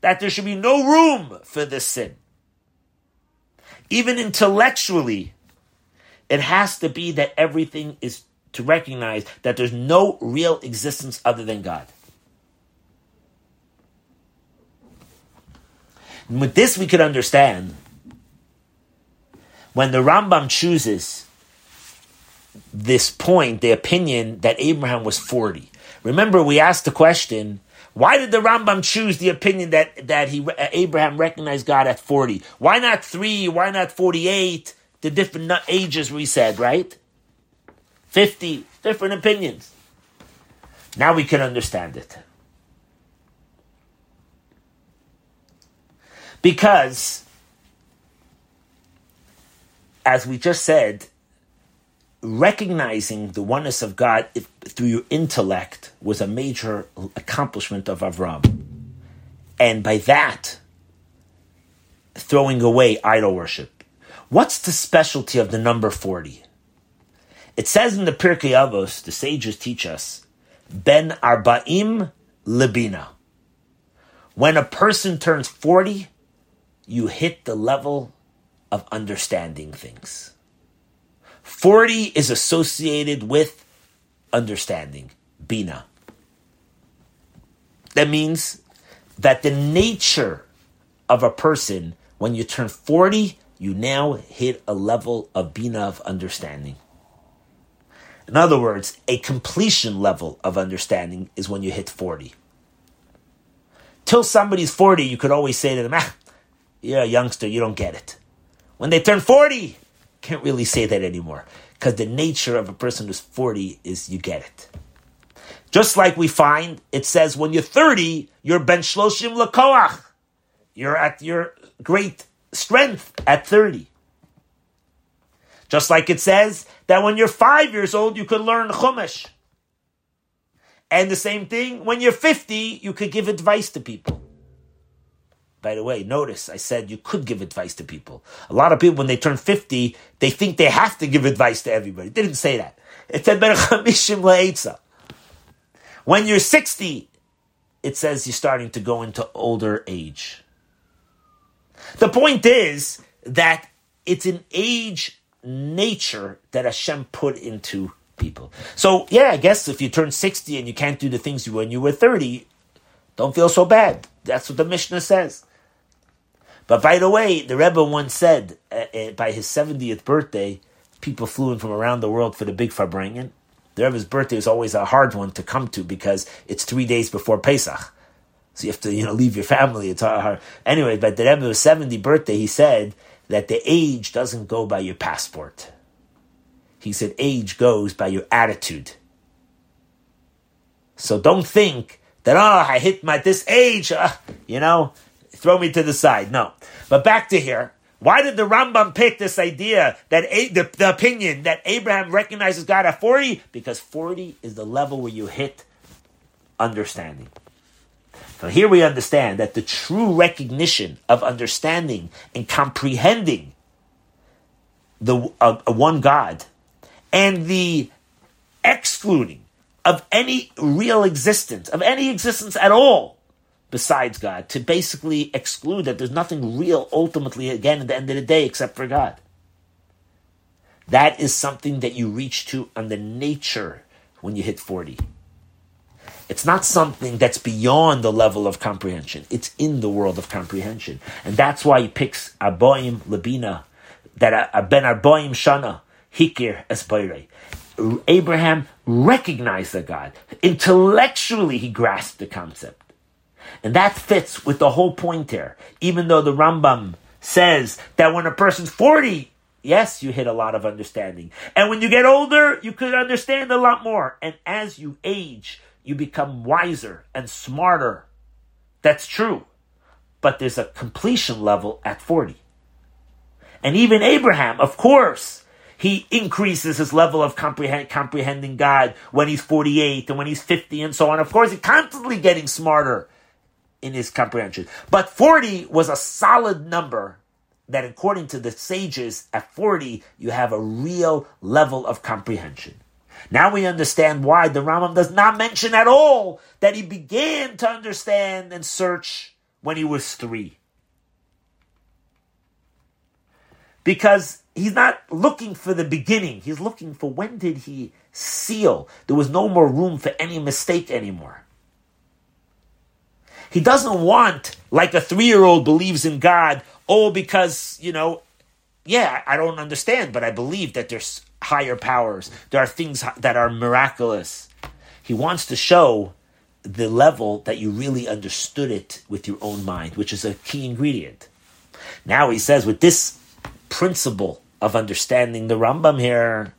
That there should be no room for this sin even intellectually, it has to be that everything is to recognize that there's no real existence other than God. And with this, we could understand when the Rambam chooses this point, the opinion that Abraham was 40. Remember, we asked the question why did the Rambam choose the opinion that, that he, uh, Abraham recognized God at 40? Why not 3? Why not 48? The different ages we said, right? 50, different opinions. Now we can understand it. Because, as we just said, recognizing the oneness of God if, through your intellect was a major accomplishment of Avram. And by that, throwing away idol worship. What's the specialty of the number 40? It says in the Pirkei Avos, the sages teach us, Ben Arba'im Libina. When a person turns 40, you hit the level of understanding things. 40 is associated with understanding, bina. That means that the nature of a person, when you turn 40, you now hit a level of bina of understanding. In other words, a completion level of understanding is when you hit 40. Till somebody's 40, you could always say to them, ah, you're a youngster, you don't get it. When they turn 40, can't really say that anymore because the nature of a person who's 40 is you get it. Just like we find, it says when you're 30, you're ben shloshim lakoach. You're at your great strength at 30. Just like it says that when you're five years old, you could learn Chumash. And the same thing, when you're 50, you could give advice to people. By the way, notice I said you could give advice to people. A lot of people, when they turn 50, they think they have to give advice to everybody. Didn't say that. It said, When you're 60, it says you're starting to go into older age. The point is that it's an age nature that Hashem put into people. So, yeah, I guess if you turn 60 and you can't do the things you when you were 30, don't feel so bad. That's what the Mishnah says. But by the way, the Rebbe once said uh, uh, by his 70th birthday, people flew in from around the world for the big Farbrengen. The Rebbe's birthday is always a hard one to come to because it's three days before Pesach. So you have to, you know, leave your family. It's hard. Anyway, but the Rebbe's 70th birthday, he said that the age doesn't go by your passport. He said age goes by your attitude. So don't think that, oh, I hit my this age, uh, you know, throw me to the side. No. But back to here. Why did the Rambam pick this idea that a, the, the opinion that Abraham recognizes God at 40? Because 40 is the level where you hit understanding. So here we understand that the true recognition of understanding and comprehending the uh, one God and the excluding of any real existence, of any existence at all besides God, to basically exclude that there's nothing real ultimately, again, at the end of the day, except for God. That is something that you reach to on the nature when you hit 40. It's not something that's beyond the level of comprehension. It's in the world of comprehension. And that's why he picks Arboim Labina, that a Ben Arboim Shana, Hikir Espoire. Abraham recognized the God. Intellectually, he grasped the concept. And that fits with the whole point here. Even though the Rambam says that when a person's 40, yes, you hit a lot of understanding. And when you get older, you could understand a lot more. And as you age, you become wiser and smarter. That's true. But there's a completion level at 40. And even Abraham, of course, he increases his level of comprehend, comprehending God when he's 48 and when he's 50 and so on. Of course, he's constantly getting smarter in his comprehension. But 40 was a solid number that according to the sages, at 40, you have a real level of comprehension. Now we understand why the Rambam does not mention at all that he began to understand and search when he was three. Because he's not looking for the beginning. He's looking for when did he seal. There was no more room for any mistake anymore. He doesn't want, like a three year old believes in God, oh, because, you know, yeah, I don't understand, but I believe that there's higher powers. There are things that are miraculous. He wants to show the level that you really understood it with your own mind, which is a key ingredient. Now he says, with this principle of understanding the Rambam here,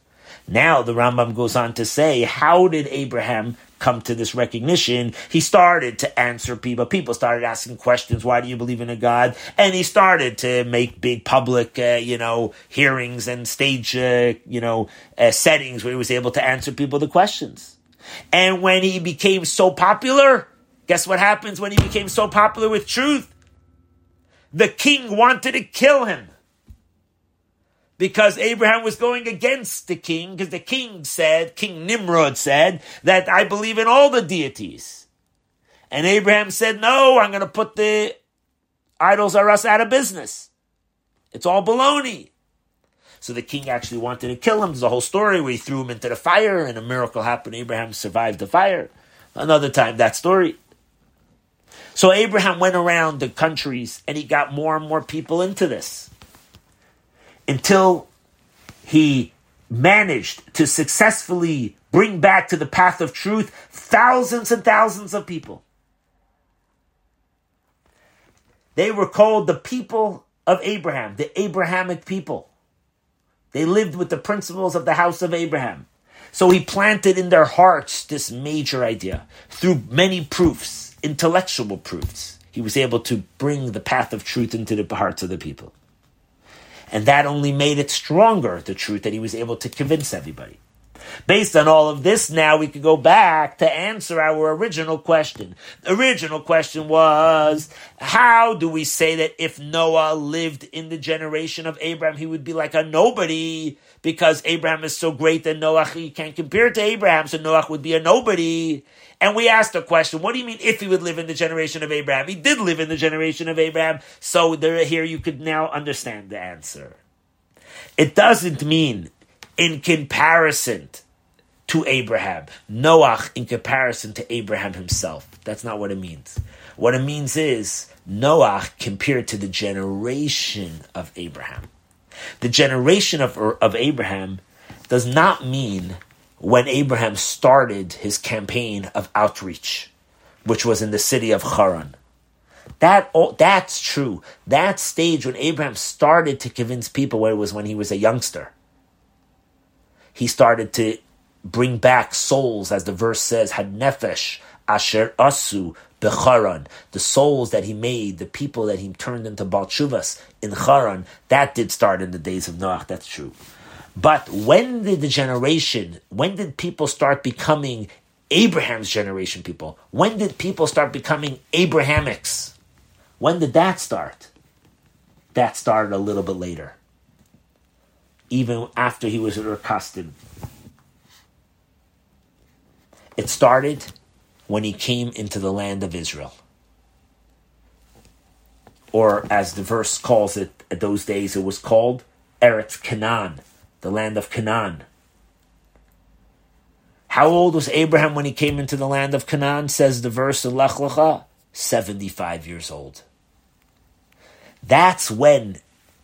now the Rambam goes on to say, how did Abraham come to this recognition, he started to answer people. People started asking questions. Why do you believe in a God? And he started to make big public, uh, you know, hearings and stage, uh, you know, uh, settings where he was able to answer people the questions. And when he became so popular, guess what happens when he became so popular with truth? The king wanted to kill him because Abraham was going against the king, because the king said, King Nimrod said, that I believe in all the deities. And Abraham said, No, I'm going to put the idols are us out of business. It's all baloney. So the king actually wanted to kill him. There's a whole story where he threw him into the fire and a miracle happened. Abraham survived the fire. Another time, that story. So Abraham went around the countries and he got more and more people into this until he managed to successfully bring back to the path of truth thousands and thousands of people. They were called the people of Abraham, the Abrahamic people. They lived with the principles of the house of Abraham. So he planted in their hearts this major idea through many proofs, intellectual proofs. He was able to bring the path of truth into the hearts of the people. And that only made it stronger, the truth that he was able to convince everybody. Based on all of this, now we could go back to answer our original question. The original question was, how do we say that if Noah lived in the generation of Abraham, he would be like a nobody? because Abraham is so great that Noah, you can't compare to Abraham, so Noah would be a nobody. And we asked the question, what do you mean if he would live in the generation of Abraham? He did live in the generation of Abraham, so there, here you could now understand the answer. It doesn't mean in comparison to Abraham, Noach in comparison to Abraham himself. That's not what it means. What it means is Noach compared to the generation of Abraham. The generation of, of Abraham does not mean when Abraham started his campaign of outreach, which was in the city of Haran. That that's true. That stage when Abraham started to convince people, where it was when he was a youngster. He started to bring back souls, as the verse says, had nefesh asher asu becharan, the souls that he made, the people that he turned into Baal Teshuvas in Haran. That did start in the days of Noach. That's true. But when did the generation? When did people start becoming Abraham's generation people? When did people start becoming Abrahamics? When did that start? That started a little bit later. Even after he was accosted. It started when he came into the land of Israel. Or as the verse calls it at those days, it was called Eretz Canaan, the land of Canaan. How old was Abraham when he came into the land of Canaan? Says the verse in Lech Lecha, 75 years old. That's when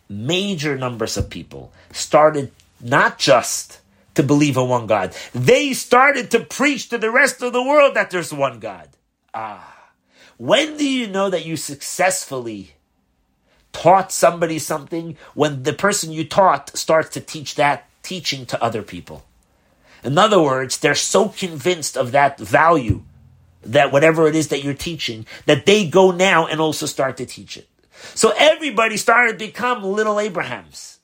major numbers of people started not just to believe in one God, they started to preach to the rest of the world that there's one God. Ah. When do you know that you successfully taught somebody something? When the person you taught starts to teach that teaching to other people. In other words, they're so convinced of that value that whatever it is that you're teaching, that they go now and also start to teach it. So everybody started to become little Abrahams.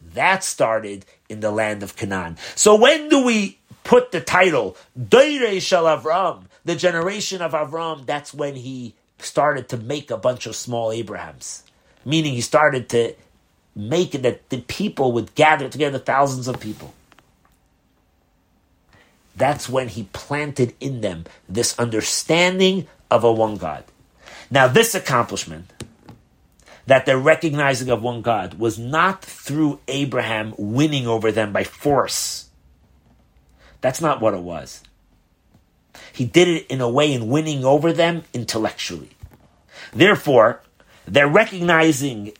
That started in the land of Canaan. So when do we put the title Deire Shel Avram, the generation of Avram? That's when he started to make a bunch of small Abrahams, meaning he started to make it that the people would gather together, thousands of people. That's when he planted in them this understanding of a one God. Now, this accomplishment, that they're recognizing of one God, was not through Abraham winning over them by force. That's not what it was. He did it in a way in winning over them intellectually. Therefore, their recognizing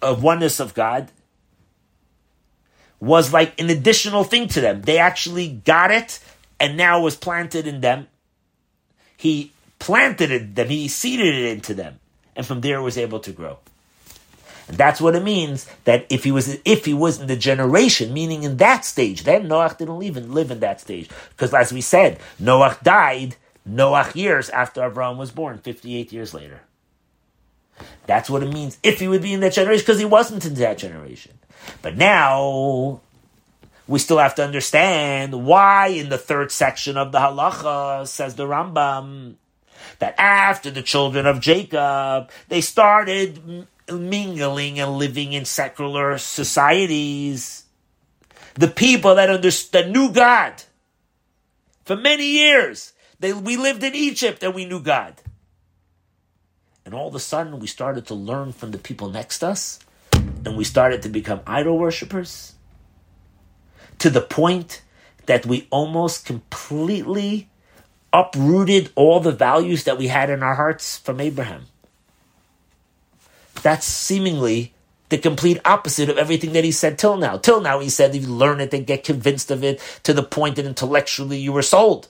of oneness of God was like an additional thing to them. They actually got it, and now was planted in them. He planted it in them, he seeded it into them, and from there was able to grow. And that's what it means that if he was if he was in the generation, meaning in that stage, then Noach didn't even live in that stage. Because as we said, Noach died Noach years after Abraham was born, 58 years later. That's what it means if he would be in that generation, because he wasn't in that generation. But now we still have to understand why in the third section of the halacha says the Rambam that after the children of Jacob, they started mingling and living in secular societies. The people that understood, knew God for many years. They, we lived in Egypt and we knew God. And all of a sudden, we started to learn from the people next to us, and we started to become idol worshippers to the point that we almost completely uprooted all the values that we had in our hearts from Abraham. That's seemingly the complete opposite of everything that he said till now. Till now, he said you learn it and get convinced of it to the point that intellectually you were sold.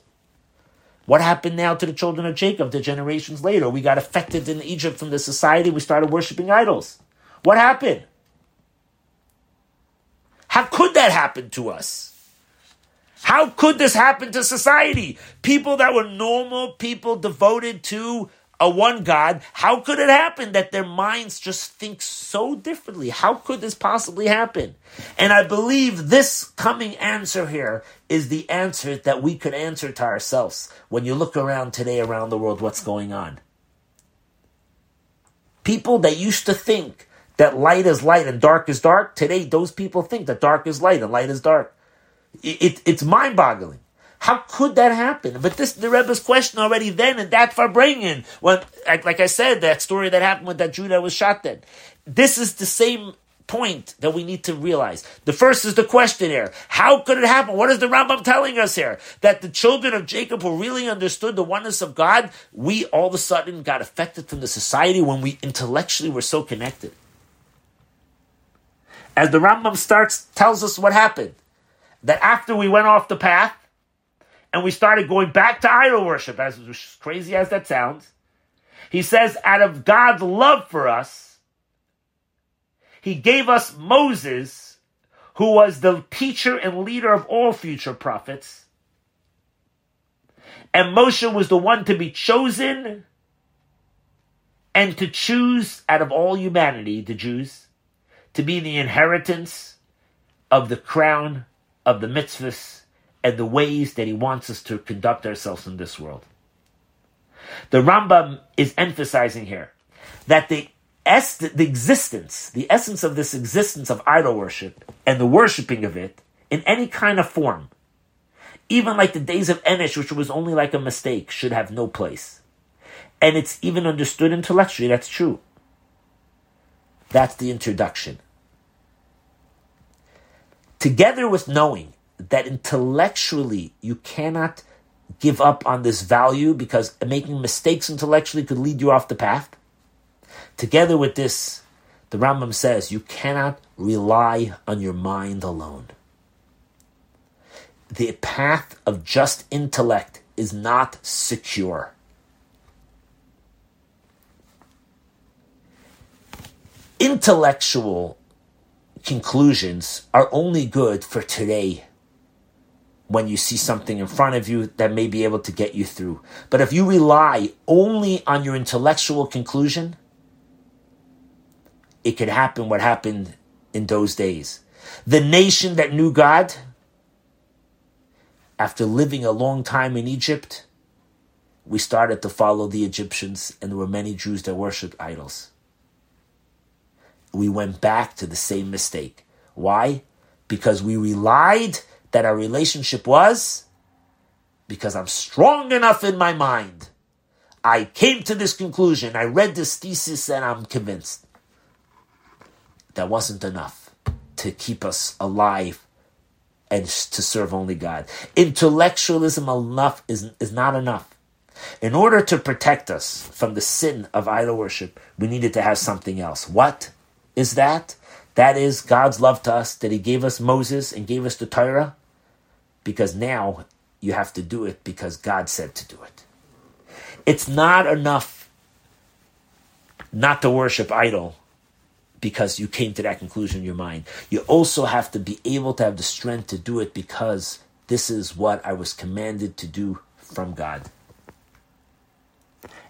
What happened now to the children of Jacob, the generations later? We got affected in Egypt from the society, we started worshiping idols. What happened? How could that happen to us? How could this happen to society? People that were normal people devoted to a one God, how could it happen that their minds just think so differently? How could this possibly happen? And I believe this coming answer here is the answer that we could answer to ourselves when you look around today around the world, what's going on. People that used to think that light is light and dark is dark. Today, those people think that dark is light and light is dark. It, it, it's mind boggling. How could that happen? But this the Rebbe's question already then, and that Farbrengen, when like, like I said, that story that happened with that Jew that was shot dead. This is the same point that we need to realize. The first is the question here. How could it happen? What is the Rambam telling us here? That the children of Jacob who really understood the oneness of God, we all of a sudden got affected from the society when we intellectually were so connected. As the Rambam starts, tells us what happened. That after we went off the path, and we started going back to idol worship, as crazy as that sounds. He says, out of God's love for us, he gave us Moses, who was the teacher and leader of all future prophets. And Moshe was the one to be chosen and to choose out of all humanity, the Jews, to be the inheritance of the crown of the mitzvahs and the ways that he wants us to conduct ourselves in this world. The Rambam is emphasizing here that the, es- the existence, the essence of this existence of idol worship and the worshiping of it in any kind of form, even like the days of Enosh, which was only like a mistake, should have no place. And it's even understood intellectually, that's true. That's the introduction. Together with knowing that intellectually you cannot give up on this value because making mistakes intellectually could lead you off the path. Together with this, the Rambam says you cannot rely on your mind alone. The path of just intellect is not secure. Intellectual conclusions are only good for today when you see something in front of you that may be able to get you through. But if you rely only on your intellectual conclusion, it could happen what happened in those days. The nation that knew God, after living a long time in Egypt, we started to follow the Egyptians, and there were many Jews that worshipped idols. We went back to the same mistake. Why? Because we relied that our relationship was because I'm strong enough in my mind. I came to this conclusion. I read this thesis and I'm convinced. That wasn't enough to keep us alive and to serve only God. Intellectualism enough is, is not enough. In order to protect us from the sin of idol worship, we needed to have something else. What is that? That is God's love to us, that He gave us Moses and gave us the Torah, because now you have to do it because God said to do it. It's not enough not to worship idol because you came to that conclusion in your mind. You also have to be able to have the strength to do it because this is what I was commanded to do from God.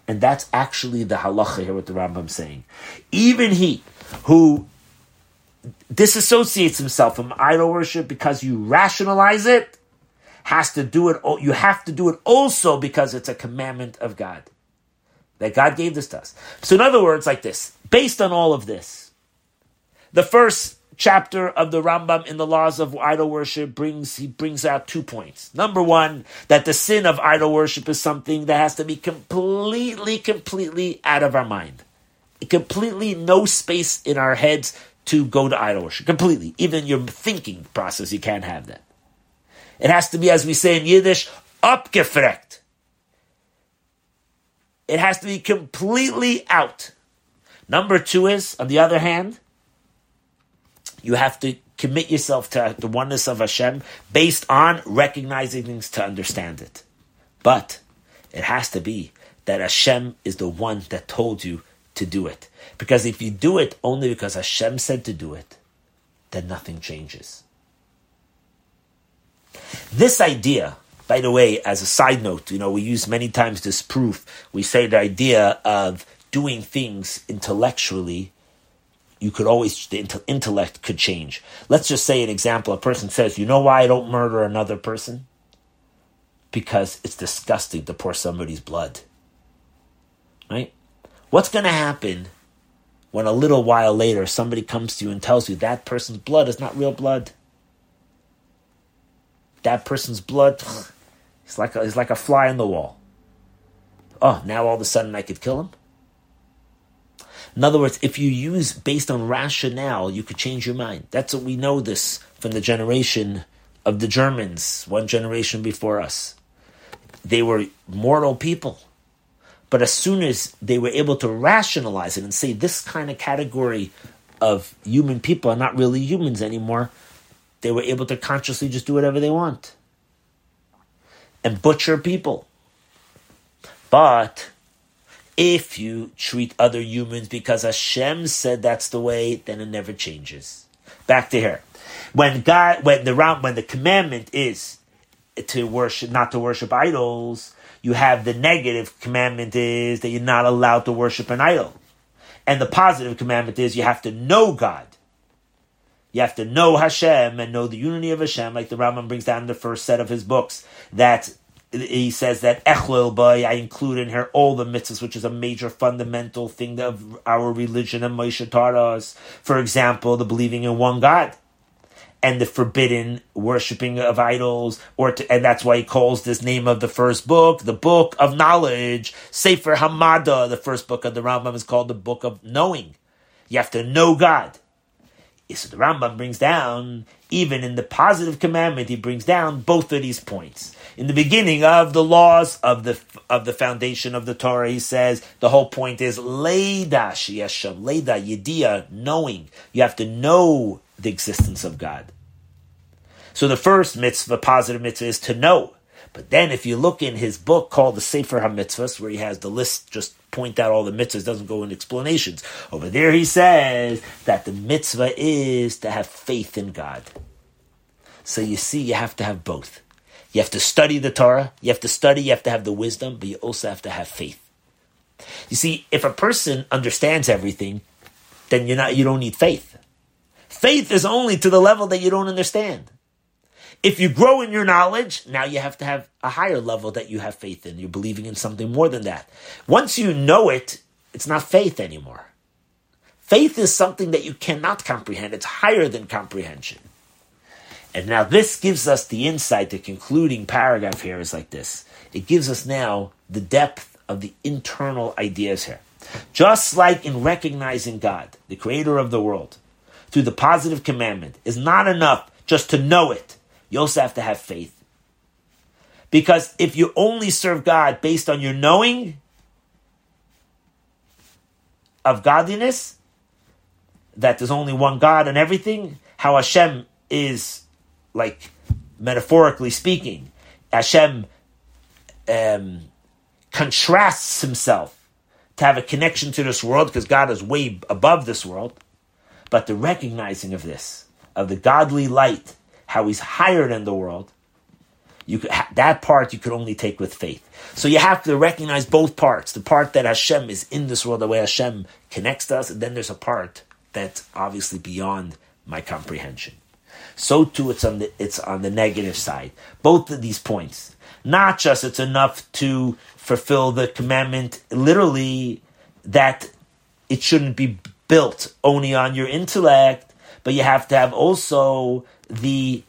And that's actually the halacha here, what the Rambam saying. Even he who disassociates himself from idol worship because you rationalize it has to do it you have to do it also because it's a commandment of God that God gave this to us. So in other words like this, based on all of this, the first chapter of the Rambam in the laws of idol worship brings he brings out two points. Number 1, that the sin of idol worship is something that has to be completely completely out of our mind. Completely no space in our heads to go to idol worship. Completely. Even your thinking process, you can't have that. It has to be, as we say in Yiddish, abgefreckt. It has to be completely out. Number two is, on the other hand, you have to commit yourself to the oneness of Hashem based on recognizing things to understand it. But it has to be that Hashem is the one that told you to do it. Because if you do it only because Hashem said to do it, then nothing changes. This idea, by the way, as a side note, you know, we use many times this proof. We say the idea of doing things intellectually, you could always, the intellect could change. Let's just say an example. A person says, you know why I don't murder another person? Because it's disgusting to pour somebody's blood. Right? What's going to happen when a little while later somebody comes to you and tells you that person's blood is not real blood. That person's blood <sighs> is like a, is like a fly on the wall. Oh, now all of a sudden I could kill him? In other words, if you use based on rationale, you could change your mind. That's what we know this from the generation of the Germans, one generation before us. They were mortal people. But as soon as they were able to rationalize it and say this kind of category of human people are not really humans anymore, they were able to consciously just do whatever they want and butcher people. But if you treat other humans because Hashem said that's the way, then it never changes. Back to here. When God, when the when the commandment is to worship, not to worship idols, you have the negative commandment is that you're not allowed to worship an idol. And the positive commandment is you have to know God. You have to know Hashem and know the unity of Hashem, like the Rambam brings down in the first set of his books, that he says that Echlil Bay, I include in here all the mitzvahs, which is a major fundamental thing of our religion and Moshe us. For example, the believing in one God and the forbidden worshiping of idols, or to, and that's why he calls this name of the first book the book of knowledge. Sefer Hamada, the first book of the Rambam, is called the book of knowing. You have to know God. So the Rambam brings down, even in the positive commandment, he brings down both of these points. In the beginning of the laws of the of the foundation of the Torah, he says the whole point is leida sheyeshem, leida yedia, knowing. You have to know the existence of God. So the first mitzvah, positive mitzvah, is to know. But then if you look in his book called the Sefer HaMitzvahs, where he has the list, just point out all the mitzvahs, doesn't go in explanations. Over there he says that the mitzvah is to have faith in God. So you see, you have to have both. You have to study the Torah, you have to study, you have to have the wisdom, but you also have to have faith. You see, if a person understands everything, then you're not you don't need faith. Faith is only to the level that you don't understand. If you grow in your knowledge, now you have to have a higher level that you have faith in. You're believing in something more than that. Once you know it, it's not faith anymore. Faith is something that you cannot comprehend. It's higher than comprehension. And now this gives us the insight. The concluding paragraph here is like this. It gives us now the depth of the internal ideas here. Just like in recognizing God, the creator of the world, through the positive commandment is not enough just to know it. You also have to have faith. Because if you only serve God based on your knowing of godliness, that there's only one God and everything, how Hashem is, like, metaphorically speaking, Hashem um, contrasts himself to have a connection to this world because God is way above this world. But the recognizing of this, of the godly light, how he's higher than the world, you could, that part you could only take with faith. So you have to recognize both parts. The part that Hashem is in this world, the way Hashem connects to us, and then there's a part that's obviously beyond my comprehension. So too, it's on the it's on the negative side. Both of these points, not just it's enough to fulfill the commandment literally that it shouldn't be built only on your intellect, but you have to have also the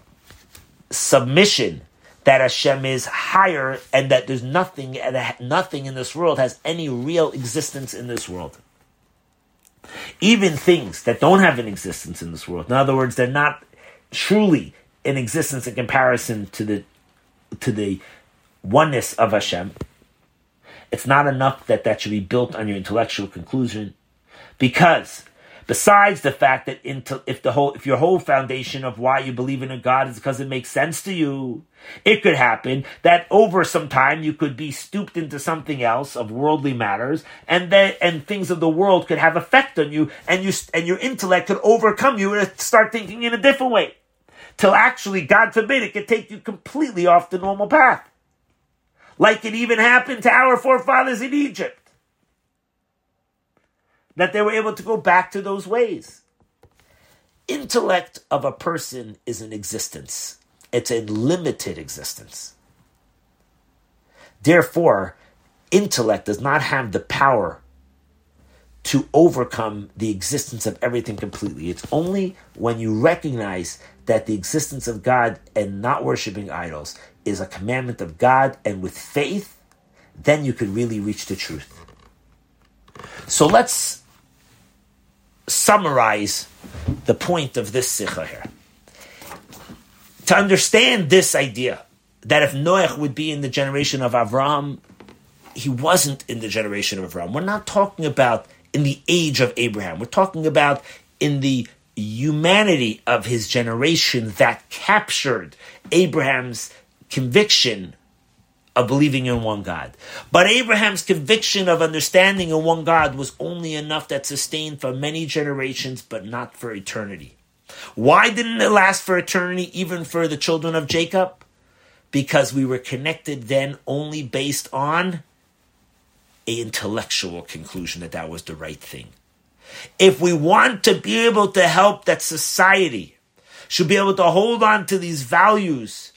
submission that Hashem is higher and that there's nothing nothing in this world has any real existence in this world. Even things that don't have an existence in this world. In other words, they're not truly in existence in comparison to the to the oneness of Hashem. It's not enough that that should be built on your intellectual conclusion. Because besides the fact that if the whole if your whole foundation of why you believe in a God is because it makes sense to you, it could happen that over some time you could be stooped into something else of worldly matters, and then and things of the world could have effect on you, and you and your intellect could overcome you and start thinking in a different way, till actually, God forbid, it could take you completely off the normal path, like it even happened to our forefathers in Egypt that they were able to go back to those ways. Intellect of a person is an existence. It's a limited existence. Therefore, intellect does not have the power to overcome the existence of everything completely. It's only when you recognize that the existence of God and not worshiping idols is a commandment of God and with faith, then you could really reach the truth. So let's summarize the point of this sikha here. To understand this idea that if Noach would be in the generation of Avram, he wasn't in the generation of Avram. We're not talking about in the age of Abraham. We're talking about in the humanity of his generation that captured Abraham's conviction of believing in one God. But Abraham's conviction of understanding in one God was only enough that sustained for many generations, but not for eternity. Why didn't it last for eternity, even for the children of Jacob? Because we were connected then only based on a intellectual conclusion that that was the right thing. If we want to be able to help that society should be able to hold on to these values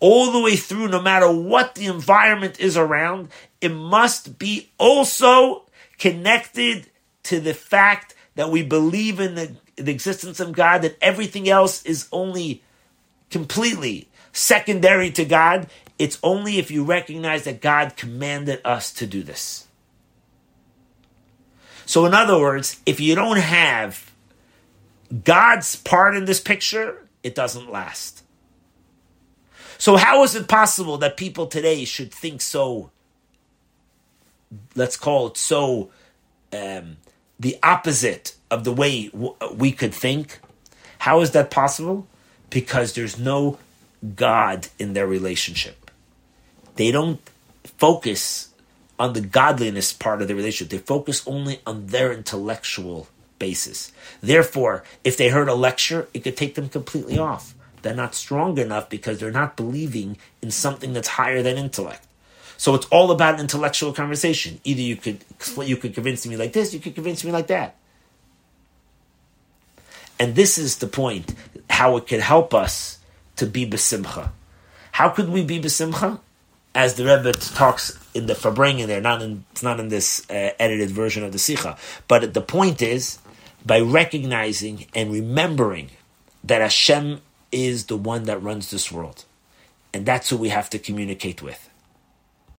all the way through, no matter what the environment is around, it must be also connected to the fact that we believe in the, the existence of God, that everything else is only completely secondary to God. It's only if you recognize that God commanded us to do this. So, in other words, if you don't have God's part in this picture, it doesn't last. So, how is it possible that people today should think so, let's call it so, um, the opposite of the way w- we could think? How is that possible? Because there's no God in their relationship. They don't focus on the godliness part of the relationship. They focus only on their intellectual basis. Therefore, if they heard a lecture, it could take them completely off they're not strong enough because they're not believing in something that's higher than intellect. So it's all about intellectual conversation. Either you could you could convince me like this, you could convince me like that. And this is the point, how it could help us to be besimcha. How could we be besimcha? As the Rebbe talks in the Farbrengen there, not in, it's not in this uh, edited version of the Sikha. But the point is, by recognizing and remembering that Hashem is the one that runs this world. And that's who we have to communicate with.